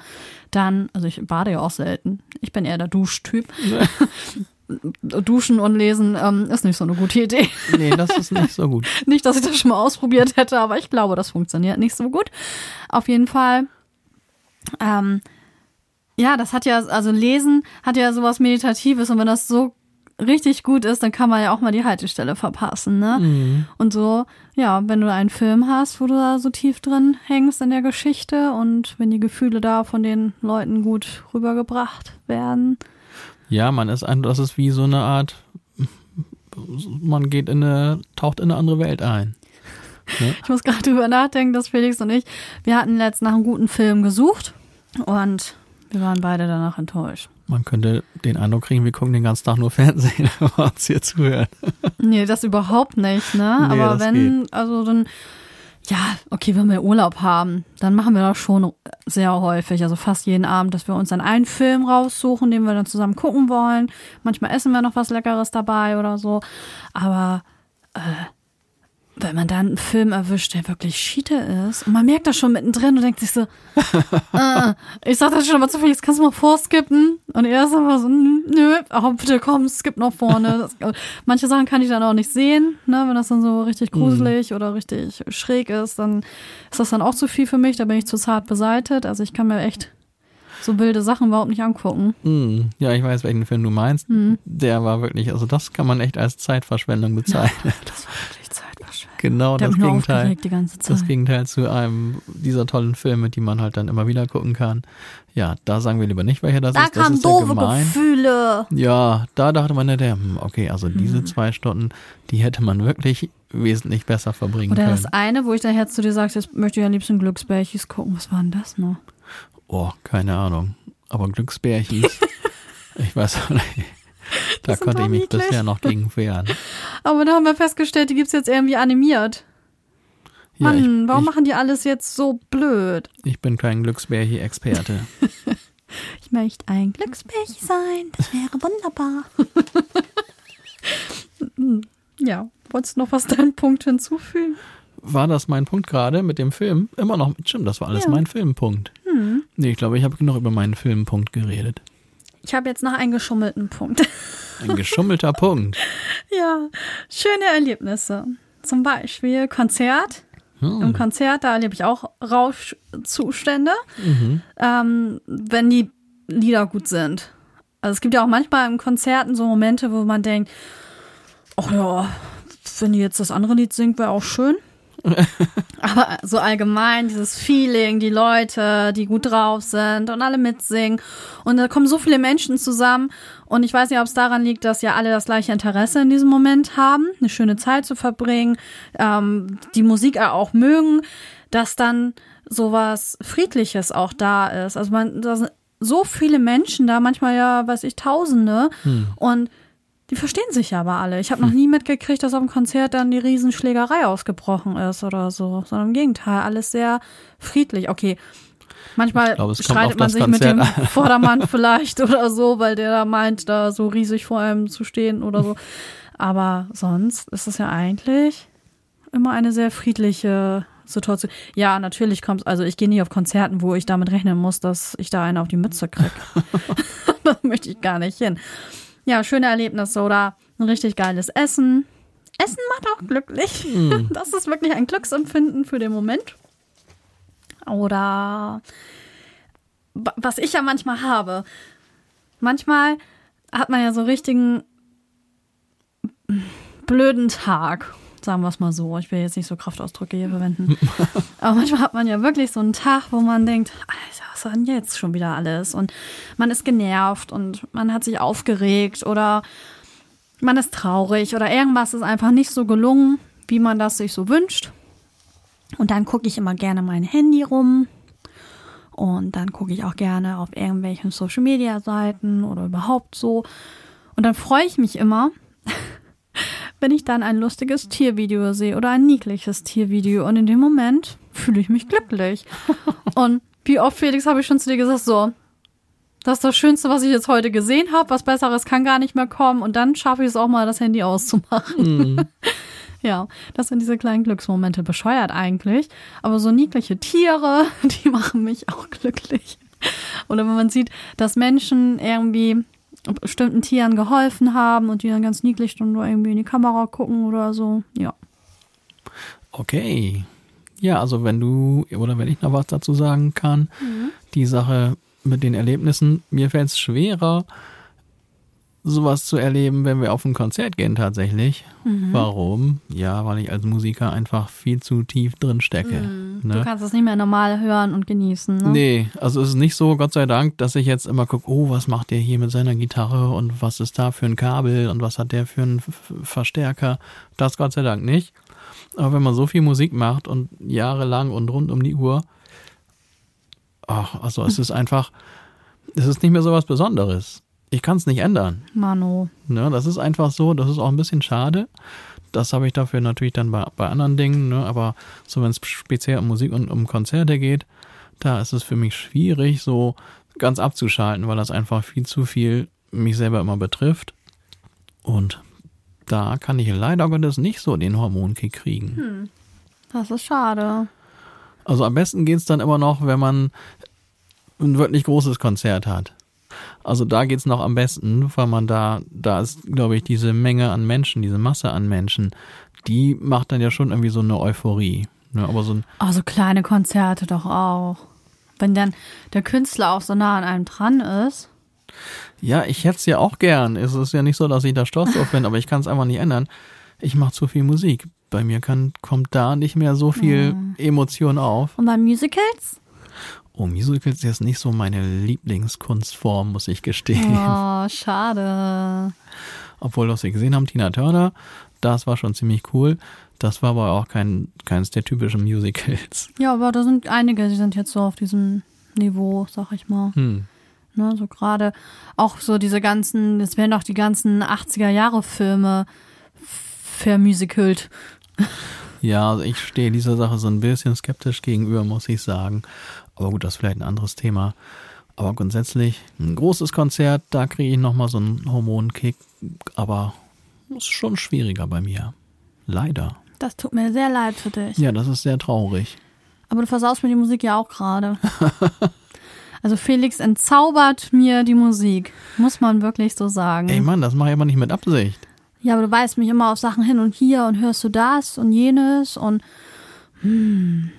dann, also ich bade ja auch selten. Ich bin eher der Duschtyp. Duschen und lesen ähm, ist nicht so eine gute Idee. Nee, das ist nicht so gut. Nicht, dass ich das schon mal ausprobiert hätte, aber ich glaube, das funktioniert nicht so gut. Auf jeden Fall. Ähm, ja, das hat ja, also Lesen hat ja sowas Meditatives und wenn das so richtig gut ist, dann kann man ja auch mal die Haltestelle verpassen, ne? Mhm. Und so, ja, wenn du einen Film hast, wo du da so tief drin hängst in der Geschichte und wenn die Gefühle da von den Leuten gut rübergebracht werden. Ja, man ist ein, das ist wie so eine Art, man geht in eine, taucht in eine andere Welt ein. Ich muss gerade drüber nachdenken, dass Felix und ich, wir hatten letzt nach einem guten Film gesucht und wir waren beide danach enttäuscht. Man könnte den Eindruck kriegen, wir gucken den ganzen Tag nur Fernsehen, wenn wir uns hier zuhören. Nee, das überhaupt nicht, ne? Nee, Aber wenn, also dann, ja, okay, wenn wir Urlaub haben, dann machen wir das schon sehr häufig, also fast jeden Abend, dass wir uns dann einen Film raussuchen, den wir dann zusammen gucken wollen. Manchmal essen wir noch was Leckeres dabei oder so. Aber äh, wenn man dann einen Film erwischt, der wirklich Schiete ist, und man merkt das schon mittendrin und denkt sich so, äh, ich sag das schon mal zu viel, jetzt kannst du mal vorskippen. Und er ist aber so, nö, aber bitte komm, skip noch vorne. Das, manche Sachen kann ich dann auch nicht sehen, ne, wenn das dann so richtig gruselig oder richtig schräg ist, dann ist das dann auch zu viel für mich, da bin ich zu zart beseitet. Also ich kann mir echt so wilde Sachen überhaupt nicht angucken. Hm, Ja, ich weiß, welchen Film du meinst. Mhm. Der war wirklich, also das kann man echt als Zeitverschwendung bezeichnen. Das war wirklich. Genau das Gegenteil. Das Gegenteil zu einem dieser tollen Filme, die man halt dann immer wieder gucken kann. Ja, da sagen wir lieber nicht, welcher das da ist. Das kamen ja doofe gemein. Gefühle. Ja, da dachte man ja, der, hm, okay, also diese Mhm. zwei Stunden, die hätte man wirklich wesentlich besser verbringen Oder können. das eine, wo ich jetzt zu dir sagte, jetzt möchte ich am liebsten Glücksbärchis gucken. Was war denn das noch? Oh, keine Ahnung. Aber Glücksbärchis, ich weiß auch nicht. Da konnte ich mich bisher noch gegen wehren. Aber da haben wir festgestellt, die gibt's jetzt irgendwie animiert. Ja, Mann, ich, warum ich, machen die alles jetzt so blöd? ich bin kein Glücksbärchi-Experte. Ich möchte ein Glücksbärchen sein. Das wäre wunderbar. ja, wolltest du noch was deinen Punkt hinzufügen? War das mein Punkt gerade mit dem Film? Immer noch, stimmt, das war alles Ja. mein Filmpunkt. Hm. Nee, ich glaube, ich habe genug über meinen Filmpunkt geredet. Ich habe jetzt noch einen geschummelten Punkt. Ein geschummelter Punkt. ja, schöne Erlebnisse. Zum Beispiel Konzert. Im Hm. Konzert, da erlebe ich auch Rauschzustände, Mhm. ähm, wenn die Lieder gut sind. Also es gibt ja auch manchmal in Konzerten so Momente, wo man denkt, ach ja, wenn die jetzt das andere Lied singt, wäre auch schön. Aber so allgemein, dieses Feeling, die Leute, die gut drauf sind und alle mitsingen. Und da kommen so viele Menschen zusammen. Und ich weiß nicht, ob es daran liegt, dass ja alle das gleiche Interesse in diesem Moment haben, eine schöne Zeit zu verbringen, ähm, die Musik auch mögen, dass dann sowas Friedliches auch da ist. Also man, da sind so viele Menschen da, manchmal ja, weiß ich, Tausende. Und die verstehen sich ja aber alle. Ich habe noch nie mitgekriegt, dass auf dem Konzert dann die Riesenschlägerei ausgebrochen ist oder so, sondern im Gegenteil, alles sehr friedlich. Okay, manchmal auf streitet man sich mit dem Konzert Vordermann vielleicht oder so, weil der da meint, da so riesig vor einem zu stehen oder so. Aber sonst ist es ja eigentlich immer eine sehr friedliche Situation. Ja, natürlich kommt also ich gehe nie auf Konzerten, wo ich damit rechnen muss, dass ich da einen auf die Mütze krieg. da möchte ich gar nicht hin. Ja, schöne Erlebnisse oder ein richtig geiles Essen. Essen macht auch glücklich. Das ist wirklich ein Glücksempfinden für den Moment. Oder wa- was ich ja manchmal habe. Manchmal hat man ja so richtigen blöden Tag. Sagen wir es mal so. Ich will jetzt nicht so Kraftausdrücke hier verwenden. Aber manchmal hat man ja wirklich so einen Tag, wo man denkt, Alter, was war denn jetzt schon wieder alles? Und man ist genervt und man hat sich aufgeregt oder man ist traurig oder irgendwas ist einfach nicht so gelungen, wie man das sich so wünscht. Und dann gucke ich immer gerne mein Handy rum. Und dann gucke ich auch gerne auf irgendwelchen Social Media Seiten oder überhaupt so. Und dann freue ich mich immer, wenn ich dann ein lustiges Tiervideo sehe oder ein niedliches Tiervideo. Und in dem Moment fühle ich mich glücklich. Und wie oft, Felix, habe ich schon zu dir gesagt, so, das ist das Schönste, was ich jetzt heute gesehen habe. Was Besseres kann gar nicht mehr kommen. Und dann schaffe ich es auch mal, das Handy auszumachen. Mhm. ja, das sind diese kleinen Glücksmomente. Bescheuert eigentlich. Aber so niedliche Tiere, die machen mich auch glücklich. Oder wenn man sieht, dass Menschen irgendwie bestimmten Tieren geholfen haben und die dann ganz niedlich dann nur irgendwie in die Kamera gucken oder so. Ja. Okay. Ja, also wenn du oder wenn ich noch was dazu sagen kann, mhm. die Sache mit den Erlebnissen, mir fällt es schwerer, sowas zu erleben, wenn wir auf ein Konzert gehen tatsächlich. Mhm. Warum? Ja, weil ich als Musiker einfach viel zu tief drin stecke. Mhm. Ne? Du kannst es nicht mehr normal hören und genießen. Ne? Nee, also es ist nicht so, Gott sei Dank, dass ich jetzt immer gucke, oh, was macht der hier mit seiner Gitarre und was ist da für ein Kabel und was hat der für einen Verstärker. Das Gott sei Dank nicht. Aber wenn man so viel Musik macht und jahrelang und rund um die Uhr, ach, also es ist einfach, es ist nicht mehr so was Besonderes ich kann es nicht ändern. Mano. Ne, das ist einfach so, das ist auch ein bisschen schade. Das habe ich dafür natürlich dann bei, bei anderen Dingen, ne, aber so wenn es speziell um Musik und um Konzerte geht, da ist es für mich schwierig, so ganz abzuschalten, weil das einfach viel zu viel mich selber immer betrifft. Und da kann ich leider Gottes nicht so den Hormonkick kriegen. Hm. Das ist schade. Also am besten geht es dann immer noch, wenn man ein wirklich großes Konzert hat. Also da geht's noch am besten, weil man da, da ist, glaube ich, diese Menge an Menschen, diese Masse an Menschen, die macht dann ja schon irgendwie so eine Euphorie. Ne? Aber so ein oh, so kleine Konzerte doch auch. Wenn dann der Künstler auch so nah an einem dran ist. Ja, ich hätte es ja auch gern. Es ist ja nicht so, dass ich da stolz drauf bin, aber ich kann es einfach nicht ändern. Ich mache zu viel Musik. Bei mir kann, kommt da nicht mehr so viel mhm. Emotion auf. Und bei Musicals? Oh, Musicals ist jetzt nicht so meine Lieblingskunstform, muss ich gestehen. Oh, schade. Obwohl, was wir gesehen haben, Tina Turner, das war schon ziemlich cool. Das war aber auch kein, keines der typischen Musicals. Ja, aber da sind einige, die sind jetzt so auf diesem Niveau, sag ich mal. Hm. Ne, so gerade auch so diese ganzen, es werden auch die ganzen 80er Jahre Filme vermusicalt. Ja, also ich stehe dieser Sache so ein bisschen skeptisch gegenüber, muss ich sagen. Aber gut, das ist vielleicht ein anderes Thema. Aber grundsätzlich ein großes Konzert, da kriege ich nochmal so einen Hormonkick. Aber das ist schon schwieriger bei mir. Leider. Das tut mir sehr leid für dich. Ja, das ist sehr traurig. Aber du versaust mir die Musik ja auch gerade. also Felix entzaubert mir die Musik. Muss man wirklich so sagen. Ey Mann, das mache ich aber nicht mit Absicht. Ja, aber du weißt mich immer auf Sachen hin und hier und hörst du das und jenes und hm.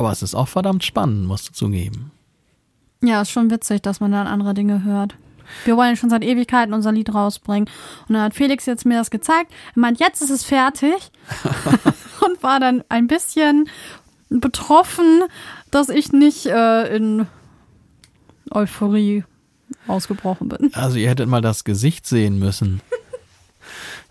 Aber es ist auch verdammt spannend, musst du zugeben. Ja, ist schon witzig, dass man dann andere Dinge hört. Wir wollen schon seit Ewigkeiten unser Lied rausbringen. Und dann hat Felix jetzt mir das gezeigt. Er meint, jetzt ist es fertig. und war dann ein bisschen betroffen, dass ich nicht äh, in Euphorie ausgebrochen bin. Also ihr hättet mal das Gesicht sehen müssen.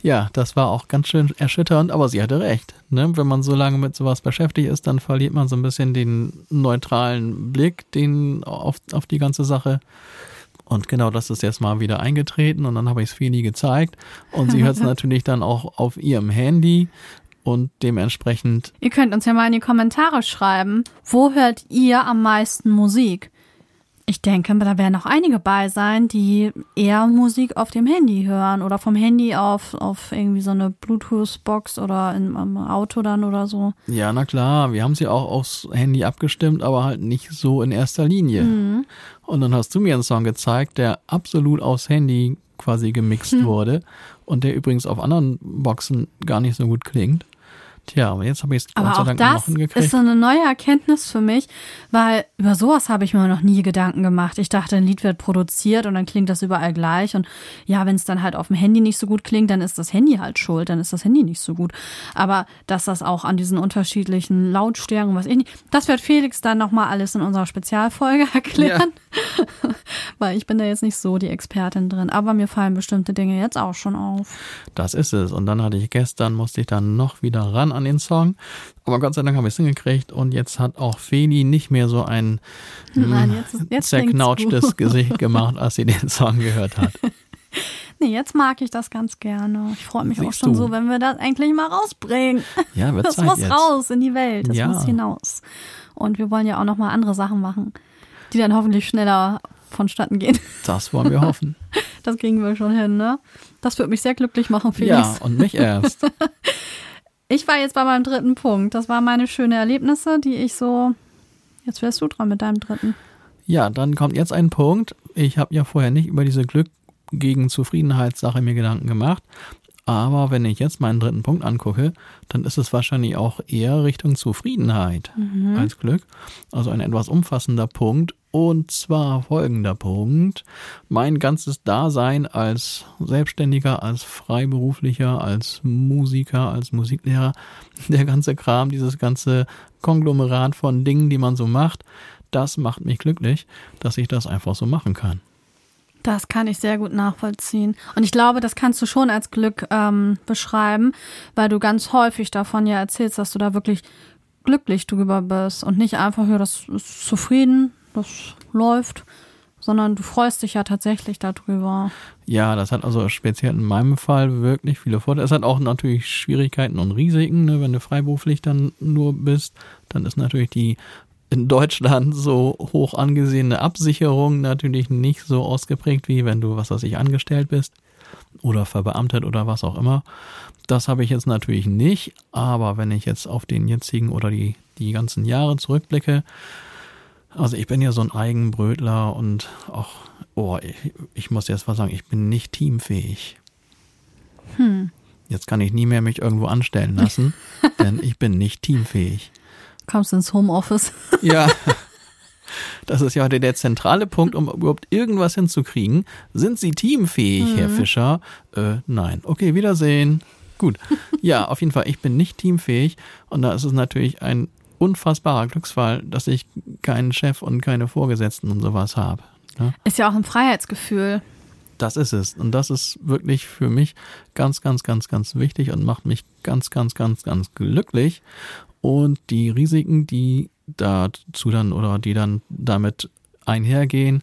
Ja, das war auch ganz schön erschütternd, aber sie hatte recht. Ne? Wenn man so lange mit sowas beschäftigt ist, dann verliert man so ein bisschen den neutralen Blick den auf, auf die ganze Sache. Und genau das ist jetzt mal wieder eingetreten und dann habe ich es Feli gezeigt. Und sie hört es natürlich dann auch auf ihrem Handy und dementsprechend. Ihr könnt uns ja mal in die Kommentare schreiben, wo hört ihr am meisten Musik? Ich denke, da werden auch einige bei sein, die eher Musik auf dem Handy hören oder vom Handy auf, auf irgendwie so eine Bluetooth-Box oder im, im Auto dann oder so. Ja, na klar, wir haben sie auch aufs Handy abgestimmt, aber halt nicht so in erster Linie. Mhm. Und dann hast du mir einen Song gezeigt, der absolut aufs Handy quasi gemixt mhm. wurde und der übrigens auf anderen Boxen gar nicht so gut klingt. Tja, aber jetzt habe ich es noch hingekriegt. Das ist so eine neue Erkenntnis für mich, weil über sowas habe ich mir noch nie Gedanken gemacht. Ich dachte, ein Lied wird produziert und dann klingt das überall gleich. Und ja, wenn es dann halt auf dem Handy nicht so gut klingt, dann ist das Handy halt schuld, dann ist das Handy nicht so gut. Aber dass das auch an diesen unterschiedlichen Lautstärken, was ich nicht, das wird Felix dann nochmal alles in unserer Spezialfolge erklären. Ja. weil ich bin da jetzt nicht so die Expertin drin. Aber mir fallen bestimmte Dinge jetzt auch schon auf. Das ist es. Und dann hatte ich gestern, musste ich dann noch wieder ran an den Song. Aber Gott sei Dank habe ich es hingekriegt und jetzt hat auch Feli nicht mehr so ein Nein, jetzt, jetzt zerknautschtes Gesicht gemacht, als sie den Song gehört hat. Nee, jetzt mag ich das ganz gerne. Ich freue mich auch Siehst schon du. so, wenn wir das endlich mal rausbringen. Ja, wird Das Zeit muss jetzt. raus in die Welt. Das Ja. muss hinaus. Und wir wollen ja auch noch mal andere Sachen machen, die dann hoffentlich schneller vonstatten gehen. Das wollen wir hoffen. Das kriegen wir schon hin, ne? Das wird mich sehr glücklich machen, Felix. ja, und mich erst. Ich war jetzt bei meinem dritten Punkt. Das waren meine schönen Erlebnisse, die ich so. Jetzt wärst du dran mit deinem dritten. Ja, dann kommt jetzt ein Punkt. Ich habe ja vorher nicht über diese Glück gegen Zufriedenheitssache mir Gedanken gemacht. Aber wenn ich jetzt meinen dritten Punkt angucke, dann ist es wahrscheinlich auch eher Richtung Zufriedenheit als Glück. Also ein etwas umfassender Punkt. Und zwar folgender Punkt. Mein ganzes Dasein als Selbstständiger, als Freiberuflicher, als Musiker, als Musiklehrer, der ganze Kram, dieses ganze Konglomerat von Dingen, die man so macht, das macht mich glücklich, dass ich das einfach so machen kann. Das kann ich sehr gut nachvollziehen. Und ich glaube, das kannst du schon als Glück ähm, beschreiben, weil du ganz häufig davon ja erzählst, dass du da wirklich glücklich drüber bist und nicht einfach, ja, das ist zufrieden, das läuft, sondern du freust dich ja tatsächlich darüber. Ja, das hat also speziell in meinem Fall wirklich viele Vorteile. Es hat auch natürlich Schwierigkeiten und Risiken, ne? wenn du freiberuflich dann nur bist, dann ist natürlich die in Deutschland so hoch angesehene Absicherung natürlich nicht so ausgeprägt, wie wenn du, was weiß ich, angestellt bist oder verbeamtet oder was auch immer. Das habe ich jetzt natürlich nicht, aber wenn ich jetzt auf den jetzigen oder die, die ganzen Jahre zurückblicke, also ich bin ja so ein Eigenbrötler und auch, oh, ich, ich muss jetzt was sagen, ich bin nicht teamfähig. Jetzt kann ich nie mehr mich irgendwo anstellen lassen, denn ich bin nicht teamfähig. Kommst ins Homeoffice. Ja. Das ist ja heute der zentrale Punkt, um überhaupt irgendwas hinzukriegen. Sind Sie teamfähig, Herr Fischer? Äh, nein. Okay, Wiedersehen. Gut. Ja, auf jeden Fall, ich bin nicht teamfähig und da ist es natürlich ein unfassbarer Glücksfall, dass ich keinen Chef und keine Vorgesetzten und sowas habe. Ja, Ist ja auch ein Freiheitsgefühl. das ist es. Und das ist wirklich für mich ganz, ganz, ganz, ganz wichtig und macht mich ganz, ganz, ganz, ganz glücklich. Und die Risiken, die dazu dann oder die dann damit einhergehen,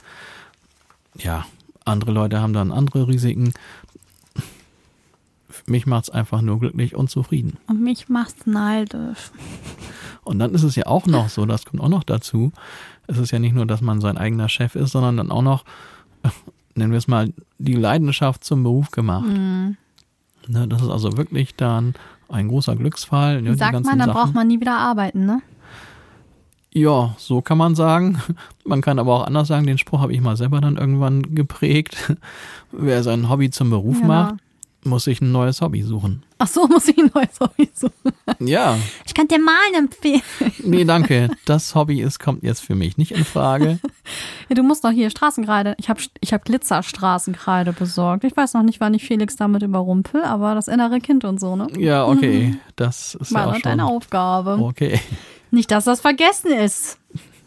ja, andere Leute haben dann andere Risiken. Mich macht's einfach nur glücklich und zufrieden. Und mich macht's neidisch. Und dann ist es ja auch noch so, das kommt auch noch dazu. Es ist ja nicht nur, dass man sein eigener Chef ist, sondern dann auch noch, nennen wir es mal, die Leidenschaft zum Beruf gemacht. Mhm. Ne, das ist also wirklich dann ein großer Glücksfall. Ne, die Sagt man, dann Sachen. braucht man nie wieder arbeiten, ne? Ja, so kann man sagen. Man kann aber auch anders sagen, den Spruch habe ich mal selber dann irgendwann geprägt. Wer sein Hobby zum Beruf Genau. macht, muss sich ein neues Hobby suchen. Ach so, muss ich ein neues Hobby suchen. Ja, Ich kann dir malen empfehlen. nee, danke. Das Hobby ist, kommt jetzt für mich nicht in Frage. Ja, du musst doch hier Straßenkreide. Ich habe ich hab Glitzerstraßenkreide besorgt. Ich weiß noch nicht, wann ich Felix damit überrumpel, aber das innere Kind und so, ne? Ja, okay. Das ist ja War auch doch deine schon. Aufgabe. Okay. Nicht, dass das vergessen ist.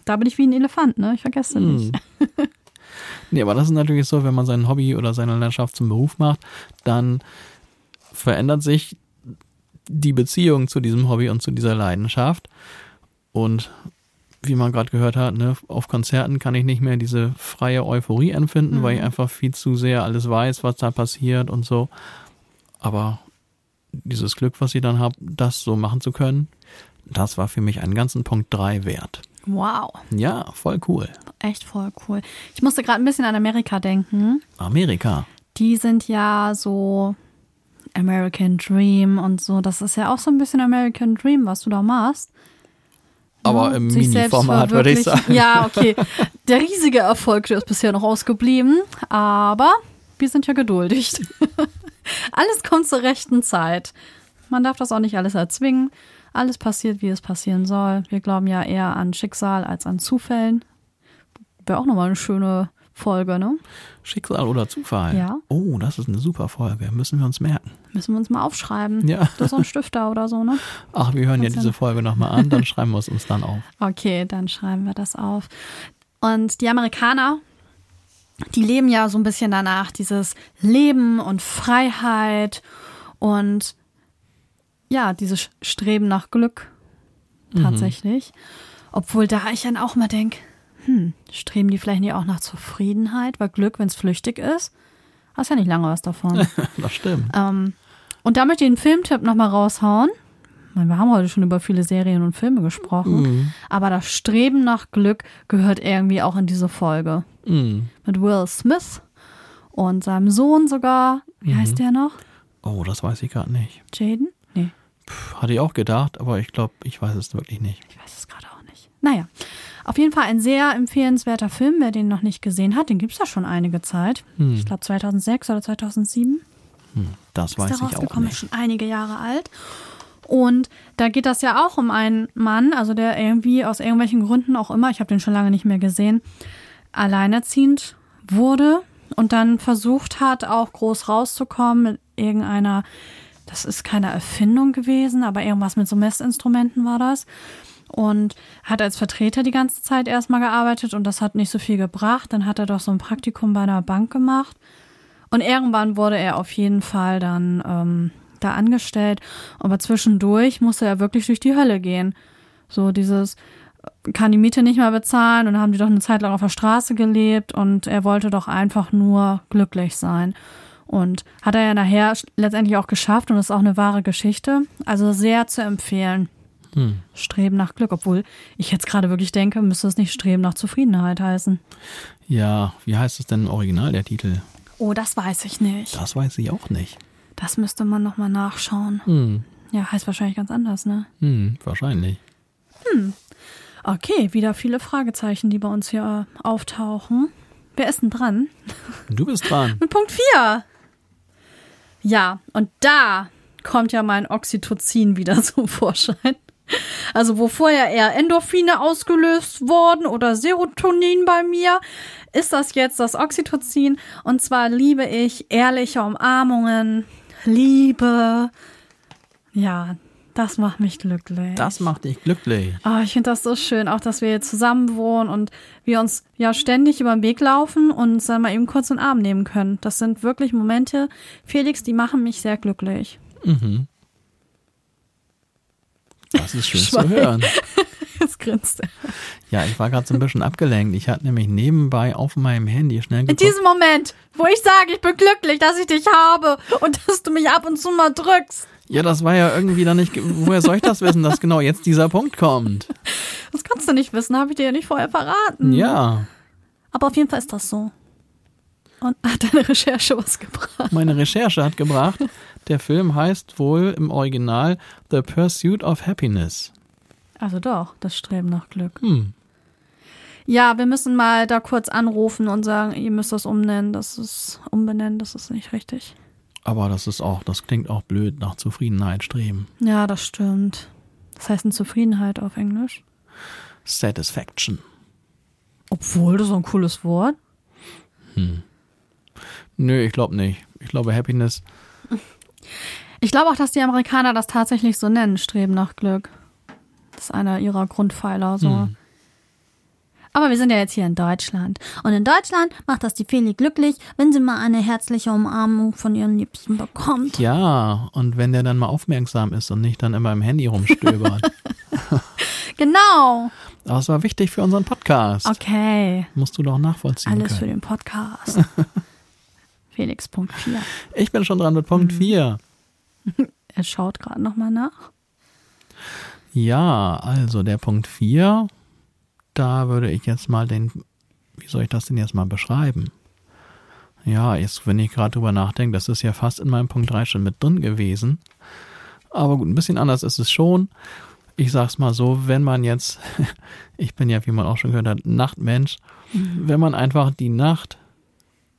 Da bin ich wie ein Elefant, ne? Ich vergesse nicht. Nee, aber das ist natürlich so, wenn man sein Hobby oder seine Leidenschaft zum Beruf macht, dann verändert sich die Beziehung zu diesem Hobby und zu dieser Leidenschaft. Und wie man gerade gehört hat, ne, auf Konzerten kann ich nicht mehr diese freie Euphorie empfinden, weil ich einfach viel zu sehr alles weiß, was da passiert und so. Aber dieses Glück, was ich dann habe, das so machen zu können, das war für mich einen ganzen Punkt drei wert. Wow, Ja, voll cool. echt voll cool. Ich musste gerade ein bisschen an Amerika denken. Amerika. Die sind ja so American Dream und so. Das ist ja auch so ein bisschen American Dream, was du da machst. Aber Ja, im Mini-Format, würde ich sagen. Ja, okay. Der riesige Erfolg der ist bisher noch ausgeblieben, aber wir sind ja geduldig. alles kommt zur rechten Zeit. Man darf das auch nicht alles erzwingen. Alles passiert, wie es passieren soll. Wir glauben ja eher an Schicksal als an Zufällen. Wäre auch nochmal eine schöne Folge, ne? Schicksal oder Zufall? Ja. Oh, das ist eine super Folge. Müssen wir uns merken. Müssen wir uns mal aufschreiben. Ja. Das ist so ein Stifter oder so, ne? Ach, wir hören ja Was denn? diese Folge nochmal an, dann schreiben wir es uns dann auf. Okay, dann schreiben wir das auf. Und die Amerikaner, die leben ja so ein bisschen danach, dieses Leben und Freiheit und ja, dieses Streben nach Glück tatsächlich. Obwohl da ich dann auch mal denke, hm, streben die vielleicht nicht auch nach Zufriedenheit, weil Glück, wenn es flüchtig ist, Hast ja nicht lange was davon. das stimmt. ähm, und da möchte ich einen Filmtipp nochmal raushauen. Meine, Wir haben heute schon über viele Serien und Filme gesprochen. Mhm. Aber das Streben nach Glück gehört irgendwie auch in diese Folge. Mhm. Mit Will Smith und seinem Sohn sogar. Wie Mhm. heißt der noch? Oh, das weiß ich gerade nicht. Jaden? Nee, Puh, hatte ich auch gedacht, aber ich glaube, ich weiß es wirklich nicht. ich weiß es gerade auch nicht. Naja, auf jeden Fall ein sehr empfehlenswerter Film. Wer den noch nicht gesehen hat, den gibt es ja schon einige Zeit. Hm. Ich glaube 2006 oder 2007. Das weiß ist ich der auch rausgekommen, ist nicht. schon einige Jahre alt. Und da geht das ja auch um einen Mann, also der irgendwie aus irgendwelchen Gründen auch immer, ich habe den schon lange nicht mehr gesehen, alleinerziehend wurde und dann versucht hat, auch groß rauszukommen mit irgendeiner, das ist keine Erfindung gewesen, aber irgendwas mit so Messinstrumenten war das. Und hat als Vertreter die ganze Zeit erstmal gearbeitet und das hat nicht so viel gebracht. Dann hat er doch so ein Praktikum bei einer Bank gemacht. Und irgendwann wurde er auf jeden Fall dann ähm, da angestellt. Aber zwischendurch musste er wirklich durch die Hölle gehen. So dieses, äh, kann die Miete nicht mehr bezahlen und haben die doch eine Zeit lang auf der Straße gelebt und er wollte doch einfach nur glücklich sein. Und hat er ja nachher letztendlich auch geschafft und ist auch eine wahre Geschichte. Also sehr zu empfehlen. Hm. Streben nach Glück, obwohl ich jetzt gerade wirklich denke, müsste es nicht Streben nach Zufriedenheit heißen. Ja, wie heißt es denn im Original, der Titel? Oh, das weiß ich nicht. Das weiß ich auch nicht. Das müsste man nochmal nachschauen. Hm. Ja, heißt wahrscheinlich ganz anders, ne? Hm, wahrscheinlich. Okay, wieder viele Fragezeichen, die bei uns hier äh, auftauchen. Wer ist denn dran? Du bist dran. Mit Punkt 4. Ja, und da kommt ja mein Oxytocin wieder zum Vorschein. Also wo vorher eher Endorphine ausgelöst wurden oder Serotonin bei mir, ist das jetzt das Oxytocin. Und zwar liebe ich ehrliche Umarmungen, Liebe. Ja, das macht mich glücklich. Das macht dich glücklich. Oh, ich finde das so schön, auch dass wir jetzt zusammen wohnen und wir uns ja ständig über den Weg laufen und uns dann mal eben kurz in den Arm nehmen können. Das sind wirklich Momente, Felix, die machen mich sehr glücklich. Mhm. Das ist schön zu hören. Jetzt grinst er. Ja, ich war gerade so ein bisschen abgelenkt. Ich hatte nämlich nebenbei auf meinem Handy schnell In geguckt. diesem Moment, wo ich sage, ich bin glücklich, dass ich dich habe und dass du mich ab und zu mal drückst. Ja, das war ja irgendwie dann nicht. Woher soll ich das wissen, dass genau jetzt dieser Punkt kommt? Das kannst du nicht wissen, habe ich dir ja nicht vorher verraten. Ja, Aber auf jeden Fall ist das so. Und hat deine Recherche was gebracht? meine Recherche hat gebracht, der Film heißt wohl im Original The Pursuit of Happiness. Also doch, das Streben nach Glück. Hm. Ja, wir müssen mal da kurz anrufen und sagen, ihr müsst das umnennen, das ist umbenennen, das ist nicht richtig. Aber das ist auch, das klingt auch blöd, nach Zufriedenheit streben. Ja, das stimmt. Das heißt eine Zufriedenheit auf Englisch. Satisfaction. Obwohl, das ist ein cooles Wort. Nö, ich glaube nicht. Ich glaube Happiness. Ich glaube auch, dass die Amerikaner das tatsächlich so nennen, Streben nach Glück. Das ist einer ihrer Grundpfeiler, so. Hm. Aber wir sind ja jetzt hier in Deutschland. Und in Deutschland macht das die Feli glücklich, wenn sie mal eine herzliche Umarmung von ihren Liebsten bekommt. Ja, und wenn der dann mal aufmerksam ist und nicht dann immer im Handy rumstöbert. Genau. Aber es war wichtig für unseren Podcast. Okay. Musst du doch nachvollziehen Alles für können. den Podcast. Felix, Punkt 4. Ich bin schon dran mit Punkt 4. Er schaut gerade nochmal nach. Ja, also der Punkt 4, da würde ich jetzt mal den, wie soll ich das denn jetzt mal beschreiben? Ja, jetzt, wenn ich gerade drüber nachdenke, das ist ja fast in meinem Punkt 3 schon mit drin gewesen. Aber gut, ein bisschen anders ist es schon. Ich sag's mal so, wenn man jetzt, ich bin ja, wie man auch schon gehört hat, Nachtmensch, wenn man einfach die Nacht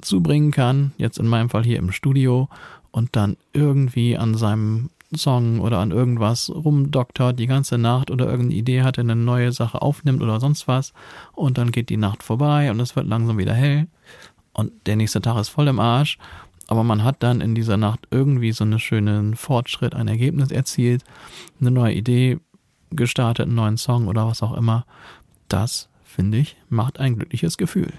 zubringen kann, jetzt in meinem Fall hier im Studio, und dann irgendwie an seinem Song oder an irgendwas rumdoktert die ganze Nacht oder irgendeine Idee hat, eine neue Sache aufnimmt oder sonst was und dann geht die Nacht vorbei und es wird langsam wieder hell und der nächste Tag ist voll im Arsch, aber man hat dann in dieser Nacht irgendwie so einen schönen Fortschritt, ein Ergebnis erzielt, eine neue Idee gestartet, einen neuen Song oder was auch immer. Das, finde ich, macht ein glückliches Gefühl.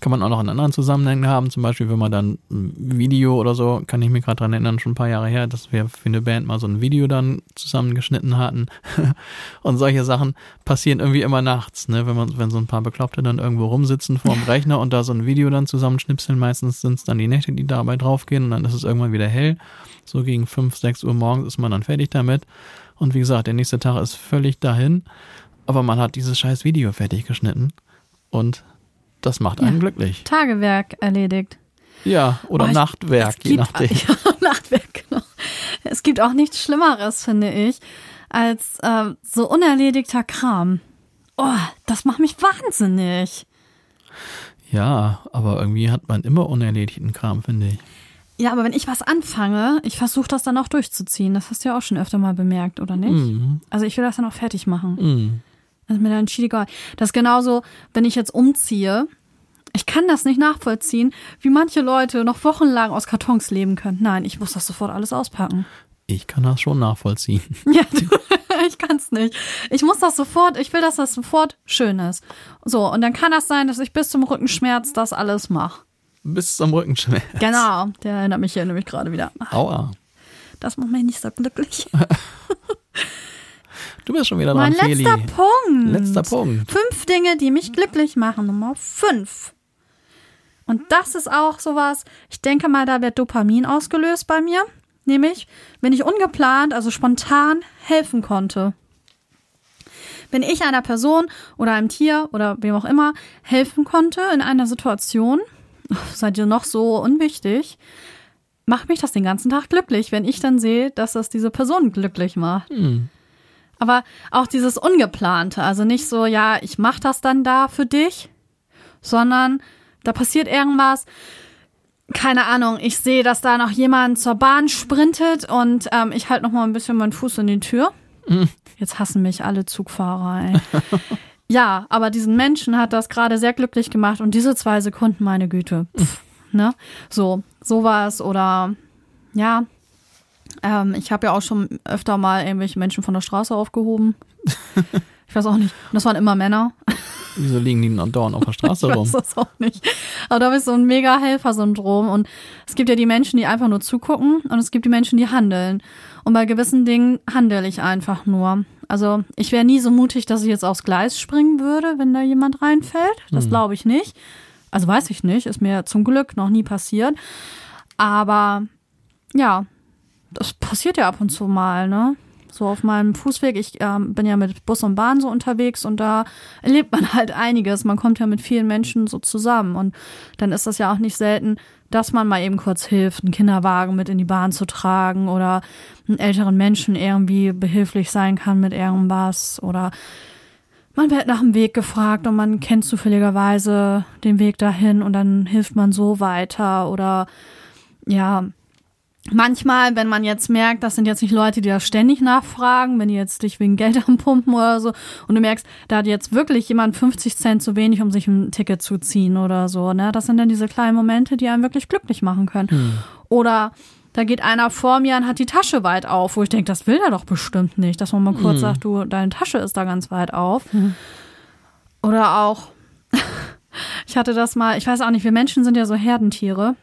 Kann man auch noch in anderen Zusammenhängen haben, zum Beispiel, wenn man dann ein Video oder so, kann ich mich gerade dran erinnern, schon ein paar Jahre her, dass wir für eine Band mal so ein Video dann zusammengeschnitten hatten. und solche Sachen passieren irgendwie immer nachts, ne? Wenn man, wenn so ein paar Bekloppte dann irgendwo rumsitzen vor dem Rechner und da so ein Video dann zusammenschnipseln, meistens sind es dann die Nächte, die dabei draufgehen und dann ist es irgendwann wieder hell. So gegen fünf, sechs Uhr morgens ist man dann fertig damit. Und wie gesagt, der nächste Tag ist völlig dahin. Aber man hat dieses scheiß Video fertig geschnitten. Und das macht einen Ja. glücklich. Tagewerk erledigt. Ja, oder Oh, ich- Nachtwerk, es je gibt- nachdem. Ja, Nachtwerk, genau. Es gibt auch nichts Schlimmeres, finde ich, als ähm, so unerledigter Kram. Oh, das macht mich wahnsinnig. Ja, aber irgendwie hat man immer unerledigten Kram, finde ich. Ja, aber wenn ich was anfange, ich versuche das dann auch durchzuziehen. Das hast du ja auch schon öfter mal bemerkt, oder nicht? Mhm. Also ich will das dann auch fertig machen. Mhm. Das ist mir dann schied egal. Das ist genauso, wenn ich jetzt umziehe. Ich kann das nicht nachvollziehen, wie manche Leute noch wochenlang aus Kartons leben können. Nein, ich muss das sofort alles auspacken. Ich kann das schon nachvollziehen. Ja, du, ich kann's nicht. Ich muss das sofort, ich will, dass das sofort schön ist. So, und dann kann das sein, dass ich bis zum Rückenschmerz das alles mache. Bis zum Rückenschmerz. Genau, der erinnert mich hier nämlich gerade wieder. Aua. Das macht mich nicht so glücklich. Du bist schon wieder dran, Mein Feli. letzter Punkt. Letzter Punkt. Fünf Dinge, die mich glücklich machen. Nummer fünf. Und das ist auch sowas, ich denke mal, da wird Dopamin ausgelöst bei mir. Nämlich, wenn ich ungeplant, also spontan helfen konnte. Wenn ich einer Person oder einem Tier oder wem auch immer helfen konnte in einer Situation, seid ihr noch so unwichtig, macht mich das den ganzen Tag glücklich, wenn ich dann sehe, dass das diese Person glücklich macht. Hm. Aber auch dieses Ungeplante, also nicht so, ja, ich mach das dann da für dich, sondern da passiert irgendwas, keine Ahnung, ich sehe, dass da noch jemand zur Bahn sprintet und ähm, ich halt noch mal ein bisschen meinen Fuß in die Tür. Jetzt hassen mich alle Zugfahrer, ey. ja, aber diesen Menschen hat das gerade sehr glücklich gemacht und diese zwei Sekunden, meine Güte. Pff, ne? So, sowas oder ja, ähm, ich habe ja auch schon öfter mal irgendwelche Menschen von der Straße aufgehoben. Ich weiß auch nicht. Und das waren immer Männer. Wieso liegen die noch dauernd auf der Straße Ich rum? weiß das auch nicht. Aber da habe ich so ein mega Helfersyndrom. Und es gibt ja die Menschen, die einfach nur zugucken und es gibt die Menschen, die handeln. Und bei gewissen Dingen handle ich einfach nur. Also ich wäre nie so mutig, dass ich jetzt aufs Gleis springen würde, wenn da jemand reinfällt. Das glaube ich nicht. Also weiß ich nicht. Ist mir zum Glück noch nie passiert. Aber ja, das passiert ja ab und zu mal, ne? So auf meinem Fußweg, ich ähm, bin ja mit Bus und Bahn so unterwegs und da erlebt man halt einiges. Man kommt ja mit vielen Menschen so zusammen und dann ist das ja auch nicht selten, dass man mal eben kurz hilft, einen Kinderwagen mit in die Bahn zu tragen oder einen älteren Menschen irgendwie behilflich sein kann mit irgendwas oder man wird nach dem Weg gefragt und man kennt zufälligerweise den Weg dahin und dann hilft man so weiter oder ja, manchmal, wenn man jetzt merkt, das sind jetzt nicht Leute, die da ständig nachfragen, wenn die jetzt dich wegen Geld am Pumpen oder so und du merkst, da hat jetzt wirklich jemand 50 Cent zu wenig, um sich ein Ticket zu ziehen oder so, ne? Das sind dann diese kleinen Momente, die einen wirklich glücklich machen können. Oder da geht einer vor mir und hat die Tasche weit auf, wo ich denke, das will er doch bestimmt nicht, dass man mal kurz sagt, du, deine Tasche ist da ganz weit auf. Oder auch, ich hatte das mal, ich weiß auch nicht, wir Menschen sind ja so Herdentiere.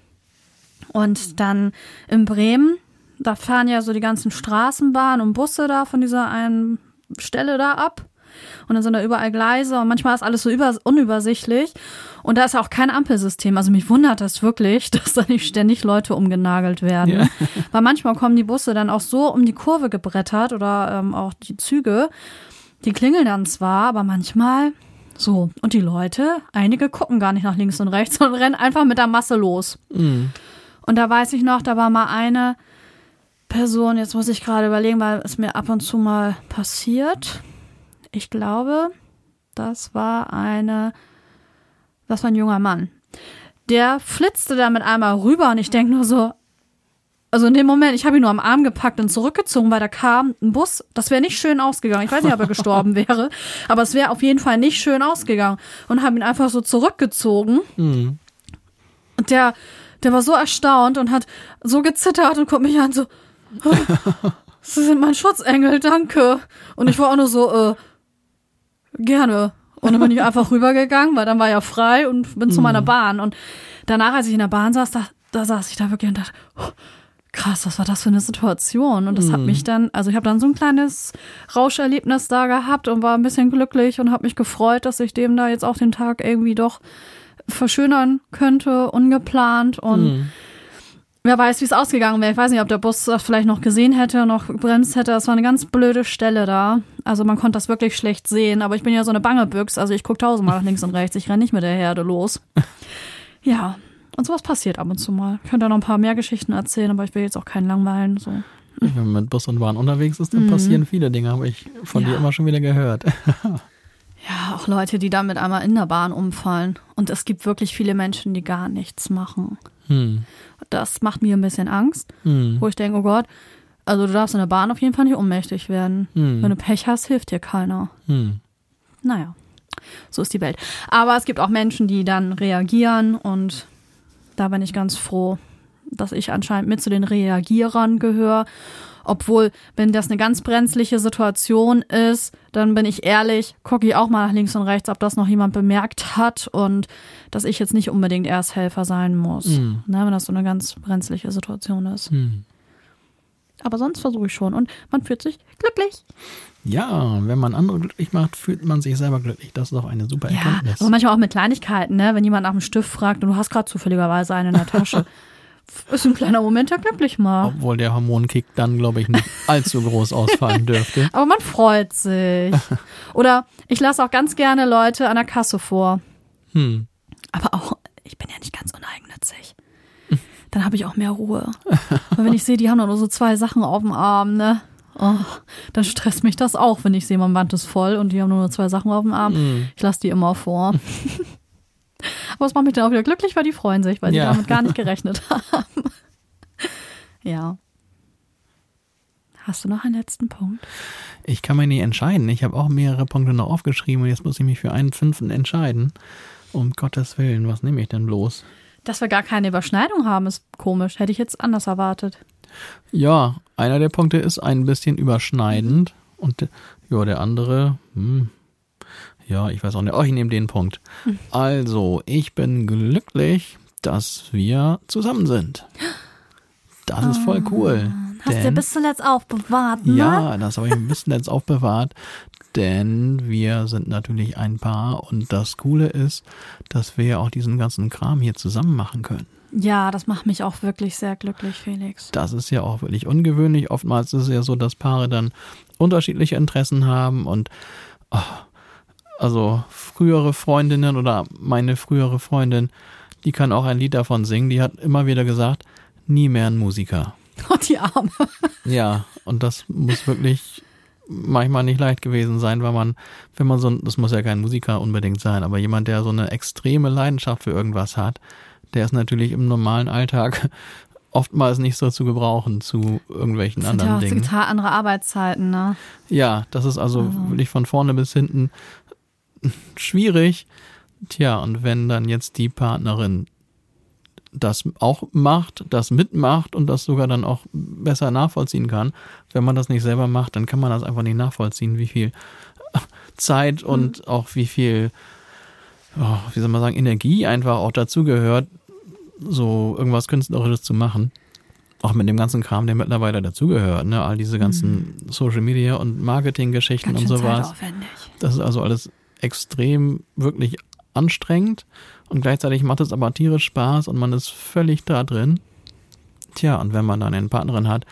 Und dann in Bremen, da fahren ja so die ganzen Straßenbahnen und Busse da von dieser einen Stelle da ab. Und dann sind da überall Gleise und manchmal ist alles so über, unübersichtlich. Und da ist ja auch kein Ampelsystem. Also mich wundert das wirklich, dass da nicht ständig Leute umgenagelt werden. Ja. Weil manchmal kommen die Busse dann auch so um die Kurve gebrettert oder ähm, auch die Züge. Die klingeln dann zwar, aber manchmal so. Und die Leute, einige gucken gar nicht nach links und rechts, sondern rennen einfach mit der Masse los. Mhm. Und da weiß ich noch, da war mal eine Person, jetzt muss ich gerade überlegen, weil es mir ab und zu mal passiert. Ich glaube, das war eine, das war ein junger Mann. Der flitzte da mit einmal rüber und ich denke nur so, also in dem Moment, ich habe ihn nur am Arm gepackt und zurückgezogen, weil da kam ein Bus. Das wäre nicht schön ausgegangen. Ich weiß nicht, ob er gestorben wäre, aber es wäre auf jeden Fall nicht schön ausgegangen. Und habe ihn einfach so zurückgezogen. Mhm. Und der, der war so erstaunt und hat so gezittert und guckt mich an, so, "Oh, Sie sind mein Schutzengel, danke. Und ich war auch nur so, äh, gerne. Und dann bin ich einfach rübergegangen, weil dann war ja frei und bin zu Mhm. meiner Bahn. Und danach, als ich in der Bahn saß, da, da saß ich da wirklich und dachte, oh, krass, was war das für eine Situation? Und das hat Mhm. mich dann, also ich habe dann so ein kleines Rauscherlebnis da gehabt und war ein bisschen glücklich und habe mich gefreut, dass ich dem da jetzt auch den Tag irgendwie doch verschönern könnte, ungeplant. Und Hm. wer weiß, wie es ausgegangen wäre. Ich weiß nicht, ob der Bus das vielleicht noch gesehen hätte, noch bremst hätte. Das war eine ganz blöde Stelle da. Also man konnte das wirklich schlecht sehen. Aber ich bin ja so eine bange Büchs. Also ich gucke tausendmal nach links und rechts. Ich renne nicht mit der Herde los. Ja, und sowas passiert ab und zu mal. Ich könnte da noch ein paar mehr Geschichten erzählen, aber ich will jetzt auch keinen langweilen. So. Wenn man mit Bus und Bahn unterwegs ist, dann Mhm. passieren viele Dinge, habe ich von Ja. dir immer schon wieder gehört. Ja, auch Leute, die dann mit einmal in der Bahn umfallen. Und es gibt wirklich viele Menschen, die gar nichts machen. Hm. Das macht mir ein bisschen Angst, Hm. wo ich denke, oh Gott, also du darfst in der Bahn auf jeden Fall nicht ohnmächtig werden. Hm. Wenn du Pech hast, hilft dir keiner. Hm. Naja, so ist die Welt. Aber es gibt auch Menschen, die dann reagieren und da bin ich ganz froh, dass ich anscheinend mit zu den Reagierern gehöre. Obwohl, wenn das eine ganz brenzliche Situation ist, dann bin ich ehrlich, gucke ich auch mal nach links und rechts, ob das noch jemand bemerkt hat und dass ich jetzt nicht unbedingt Ersthelfer sein muss, Mhm. ne, wenn das so eine ganz brenzliche Situation ist. Hm. Aber sonst versuche ich schon und man fühlt sich glücklich. Ja, wenn man andere glücklich macht, fühlt man sich selber glücklich. Das ist doch eine super Ja, Erkenntnis. aber manchmal auch mit Kleinigkeiten, ne? Wenn jemand nach einem Stift fragt und du hast gerade zufälligerweise einen in der Tasche. Ist ein kleiner Moment, der glücklich macht. Obwohl der Hormonkick dann, glaube ich, nicht allzu groß ausfallen dürfte. Aber man freut sich. Oder ich lasse auch ganz gerne Leute an der Kasse vor. Hm. Aber auch, ich bin ja nicht ganz uneigennützig. Dann habe ich auch mehr Ruhe. Weil wenn ich sehe, die haben nur so zwei Sachen auf dem Arm, ne? Oh, dann stresst mich das auch, wenn ich sehe, mein Band ist voll und die haben nur zwei Sachen auf dem Arm. Hm. Ich lasse die immer vor. Aber es macht mich dann auch wieder glücklich, weil die freuen sich, weil sie Ja. damit gar nicht gerechnet haben. ja. Hast du noch einen letzten Punkt? Ich kann mich nicht entscheiden. Ich habe auch mehrere Punkte noch aufgeschrieben und jetzt muss ich mich für einen fünften entscheiden. Um Gottes Willen, was nehme ich denn bloß? Dass wir gar keine Überschneidung haben, ist komisch. Hätte ich jetzt anders erwartet. Ja, einer der Punkte ist ein bisschen überschneidend und ja, der andere, hm, ja, ich weiß auch nicht. Oh, ich nehme den Punkt. Also, ich bin glücklich, dass wir zusammen sind. Das ist voll cool. Hast du denn- bis zuletzt aufbewahrt, ne? Ja, das habe ich ein bisschen jetzt aufbewahrt, denn wir sind natürlich ein Paar und das Coole ist, dass wir ja auch diesen ganzen Kram hier zusammen machen können. Ja, das macht mich auch wirklich sehr glücklich, Felix. Das ist ja auch wirklich ungewöhnlich. Oftmals ist es ja so, dass Paare dann unterschiedliche Interessen haben und ah, also frühere Freundinnen oder meine frühere Freundin, die kann auch ein Lied davon singen. Die hat immer wieder gesagt, nie mehr ein Musiker. Und die Arme. Ja, und das muss wirklich manchmal nicht leicht gewesen sein, weil man, wenn man so, ein- das muss ja kein Musiker unbedingt sein, aber jemand, der so eine extreme Leidenschaft für irgendwas hat, der ist natürlich im normalen Alltag oftmals nicht so zu gebrauchen zu irgendwelchen Das ja anderen auch Dingen. total andere Arbeitszeiten, ne? Ja, das ist also wirklich von vorne bis hinten schwierig. Tja, und wenn dann jetzt die Partnerin das auch macht, das mitmacht und das sogar dann auch besser nachvollziehen kann, wenn man das nicht selber macht, dann kann man das einfach nicht nachvollziehen, wie viel Zeit und auch wie viel, oh, wie soll man sagen, Energie einfach auch dazu gehört, so irgendwas Künstlerisches zu machen. Auch mit dem ganzen Kram, der mittlerweile dazugehört, ne? All diese ganzen Social Media und Marketing-Geschichten und sowas. Das ist also alles extrem wirklich anstrengend und gleichzeitig macht es aber tierisch Spaß und man ist völlig da drin. Tja, und wenn man dann eine Partnerin hat,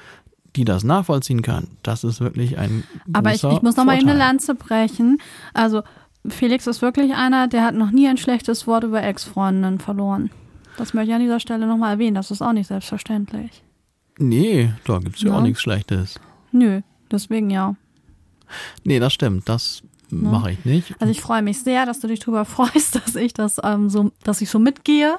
die das nachvollziehen kann, das ist wirklich ein Aber ich, ich muss noch mal eben eine. Lanze brechen. Also, Felix ist wirklich einer, der hat noch nie ein schlechtes Wort über Ex-Freundinnen verloren. Das möchte ich an dieser Stelle nochmal erwähnen. Das ist auch nicht selbstverständlich. Nee, da gibt's ja, Ja. auch nichts Schlechtes. Nö, deswegen ja. Nee, das stimmt, das mache ich nicht. Also ich freue mich sehr, dass du dich darüber freust, dass ich das ähm, so, dass ich so mitgehe.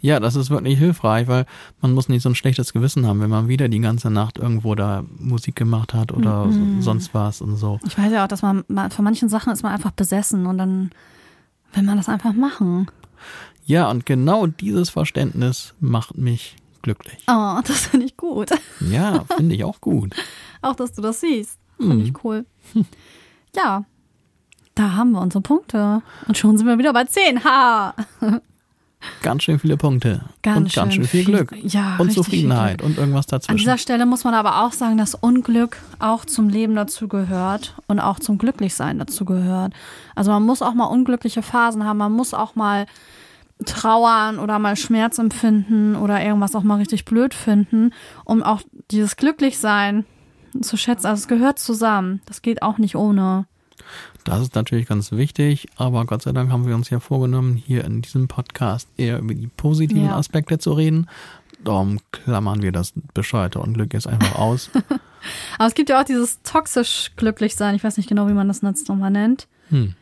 Ja, das ist wirklich hilfreich, weil man muss nicht so ein schlechtes Gewissen haben, wenn man wieder die ganze Nacht irgendwo da Musik gemacht hat oder Mhm. so, sonst was und so. Ich weiß ja auch, dass man man- von manchen Sachen ist man einfach besessen und dann will man das einfach machen. Ja, und genau dieses Verständnis macht mich glücklich. Oh, das finde ich gut. Ja, finde ich auch gut. Auch, dass du das siehst. Finde Mhm. ich cool. Ja, Da haben wir unsere Punkte. Und schon sind wir wieder bei 10. Ha! Ganz schön viele Punkte. Ganz und ganz schön viel Glück. Ja, und viel Zufriedenheit und irgendwas An dazwischen. dieser Stelle muss man aber auch sagen, dass Unglück auch zum Leben dazu gehört und auch zum Glücklichsein dazu gehört. Also man muss auch mal unglückliche Phasen haben, man muss auch mal trauern oder mal Schmerz empfinden oder irgendwas auch mal richtig blöd finden, um auch dieses Glücklichsein zu schätzen. Also es gehört zusammen. Das geht auch nicht ohne. Das ist natürlich ganz wichtig, aber Gott sei Dank haben wir uns ja vorgenommen, hier in diesem Podcast eher über die positiven Ja. Aspekte zu reden. Darum klammern wir das bescheuerte Unglück jetzt einfach aus. Aber es gibt ja auch dieses toxisch glücklich sein. Ich weiß nicht genau, wie man das jetzt nochmal nennt. Hm.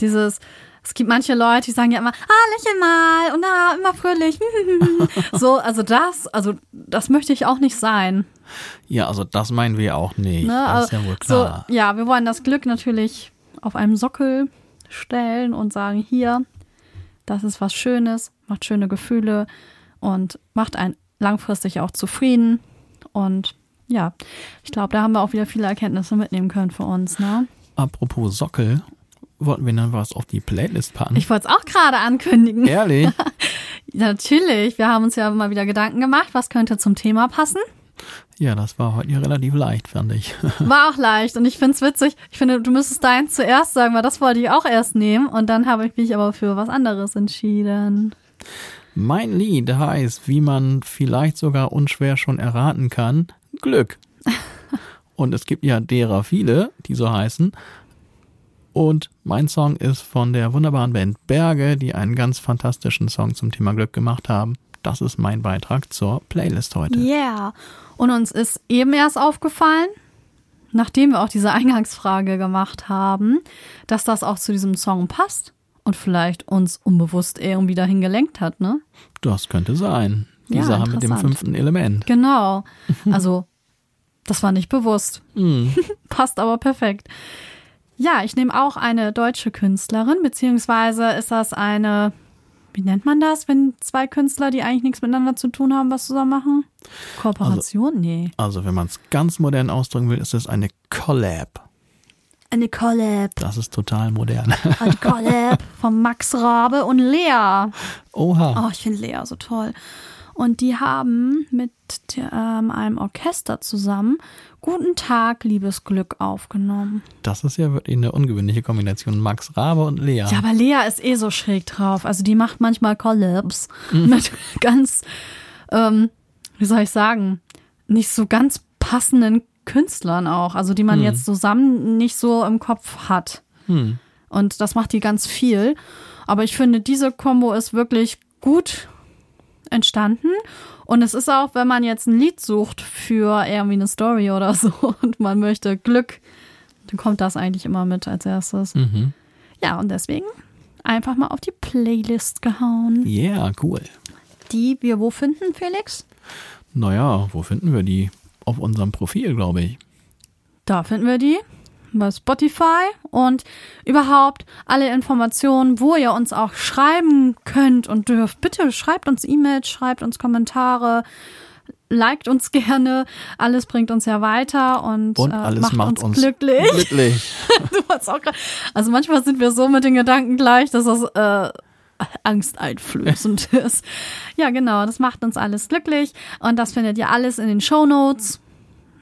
Dieses, es gibt manche Leute, die sagen ja immer, ah, lächel mal und ah, immer fröhlich. so, also das, also das möchte ich auch nicht sein. Ja, also das meinen wir auch nicht. Ne? das ist ja wohl klar. So, ja, wir wollen das Glück natürlich auf einem Sockel stellen und sagen, hier, das ist was Schönes, macht schöne Gefühle und macht einen langfristig auch zufrieden. Und ja, ich glaube, da haben wir auch wieder viele Erkenntnisse mitnehmen können für uns. Ne? Apropos Sockel, wollten wir dann was auf die Playlist packen? Ich wollte es auch gerade ankündigen. Ehrlich? Natürlich, wir haben uns ja mal wieder Gedanken gemacht, was könnte zum Thema passen. Ja, das war heute ja relativ leicht, fand ich. War auch leicht und ich finde es witzig. Ich finde, du müsstest deins zuerst sagen, weil das wollte ich auch erst nehmen und dann habe ich mich aber für was anderes entschieden. Mein Lied heißt, wie man vielleicht sogar unschwer schon erraten kann, Glück. Und es gibt ja derer viele, die so heißen. Und mein Song ist von der wunderbaren Band Berge, die einen ganz fantastischen Song zum Thema Glück gemacht haben. Das ist mein Beitrag zur Playlist heute. Yeah. Und uns ist eben erst aufgefallen, nachdem wir auch diese Eingangsfrage gemacht haben, dass das auch zu diesem Song passt und vielleicht uns unbewusst irgendwie dahin gelenkt hat, ne? Das könnte sein. Die Ja, Sache mit dem fünften Element. Genau. Also, das war nicht bewusst. Hm. Passt aber perfekt. Ja, ich nehme auch eine deutsche Künstlerin, beziehungsweise ist das eine, wie nennt man das, wenn zwei Künstler, die eigentlich nichts miteinander zu tun haben, was zusammen machen? Kooperation? nee. Also, wenn man es ganz modern ausdrücken will, ist es eine Collab. Eine Collab. Das ist total modern. Eine Collab von Max Rabe und Lea. Oha. Oh, ich finde Lea so toll. Und die haben mit ähm, einem Orchester zusammen Guten Tag, liebes Glück aufgenommen. Das ist ja wirklich eine ungewöhnliche Kombination. Max Rabe und Lea. Ja, aber Lea ist eh so schräg drauf. Also die macht manchmal Collabs mit ganz, ähm, wie soll ich sagen, nicht so ganz passenden Künstlern auch. Also die man jetzt zusammen nicht so im Kopf hat. Hm. Und das macht die ganz viel. Aber ich finde, diese Kombo ist wirklich gut entstanden. Und es ist auch, wenn man jetzt ein Lied sucht für irgendwie eine Story oder so und man möchte Glück, dann kommt das eigentlich immer mit als erstes. Mhm. Ja, und deswegen einfach mal auf die Playlist gehauen. Yeah, cool. Die wir wo finden, Felix? Naja, wo finden wir die? Auf unserem Profil, glaube ich. Da finden wir die bei Spotify und überhaupt alle Informationen, wo ihr uns auch schreiben könnt und dürft. Bitte schreibt uns E-Mails, schreibt uns Kommentare, liked uns gerne. Alles bringt uns ja weiter und, Und äh, alles macht, macht uns, uns glücklich. Glücklich. Also manchmal sind wir so mit den Gedanken gleich, dass das äh, angsteinflößend ist. Ja, genau, das macht uns alles glücklich und das findet ihr alles in den Show Notes.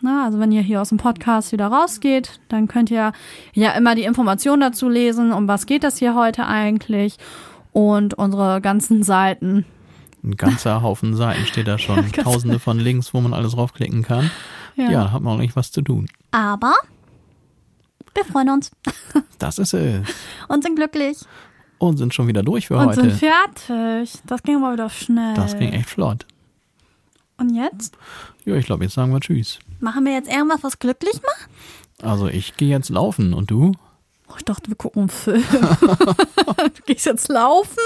Na, also wenn ihr hier aus dem Podcast wieder rausgeht, dann könnt ihr ja immer die Informationen dazu lesen, um was geht das hier heute eigentlich und unsere ganzen Seiten. Ein ganzer Haufen Seiten steht da schon. Tausende von Links, wo man alles draufklicken kann. Ja. Ja, hat man auch nicht was zu tun. Aber wir freuen uns Das ist es. und sind glücklich Und sind schon wieder durch für und sind heute. fertig. Das ging aber wieder schnell. Das ging echt flott. Und jetzt? Ja, ich glaube, jetzt sagen wir Tschüss. Machen wir jetzt irgendwas, was glücklich macht? Also ich gehe jetzt laufen und du? Oh, ich dachte, wir gucken einen Film. du gehst jetzt laufen?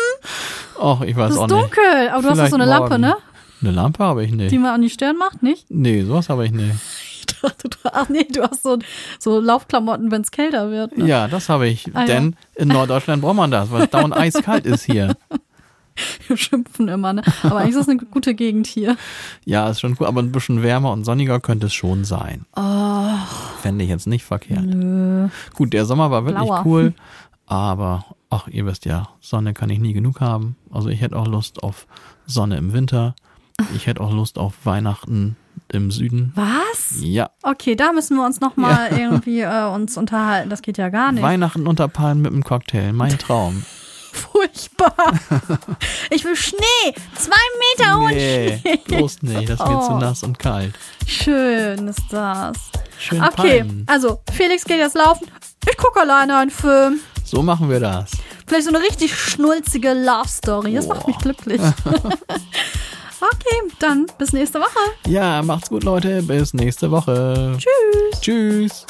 Ach, ich weiß Es auch ist nicht. dunkel. Aber du hast doch Vielleicht so eine Lampe, morgen. ne? Eine Lampe habe ich nicht. Die man an die Stirn macht, nicht? Nee, sowas habe ich nicht. Ich dachte, du, ach nee, du hast so, so Laufklamotten, wenn es kälter wird. Ne? Ja, das habe ich. Ah, ja. Denn in Norddeutschland braucht man das, weil es dauernd eiskalt ist hier. Wir schimpfen immer, ne? Aber eigentlich ist es eine gute Gegend hier. Ja, ist schon cool, aber ein bisschen wärmer und sonniger könnte es schon sein. Oh, fände ich jetzt nicht verkehrt. Nö. Gut, der Sommer war wirklich Blauer. cool, aber ach, ihr wisst ja, Sonne kann ich nie genug haben. Also ich hätte auch Lust auf Sonne im Winter. Ich hätte auch Lust auf Weihnachten im Süden. Was? Ja, Okay, da müssen wir uns nochmal mal irgendwie äh, uns unterhalten. Das geht ja gar nicht. Weihnachten unter Palmen mit einem Cocktail, mein Traum. Furchtbar. ich will Schnee. Zwei Meter hohen Nee, Schnee. bloß nicht, das ist mir zu Oh. nass und kalt. Schön ist das. Schön Okay, Palmen. also Felix geht jetzt laufen. Ich gucke alleine einen Film. So machen wir das. Vielleicht so eine richtig schnulzige Love Story. Das macht Boah. mich glücklich. okay, dann bis nächste Woche. Ja, macht's gut, Leute. Bis nächste Woche. Tschüss. Tschüss.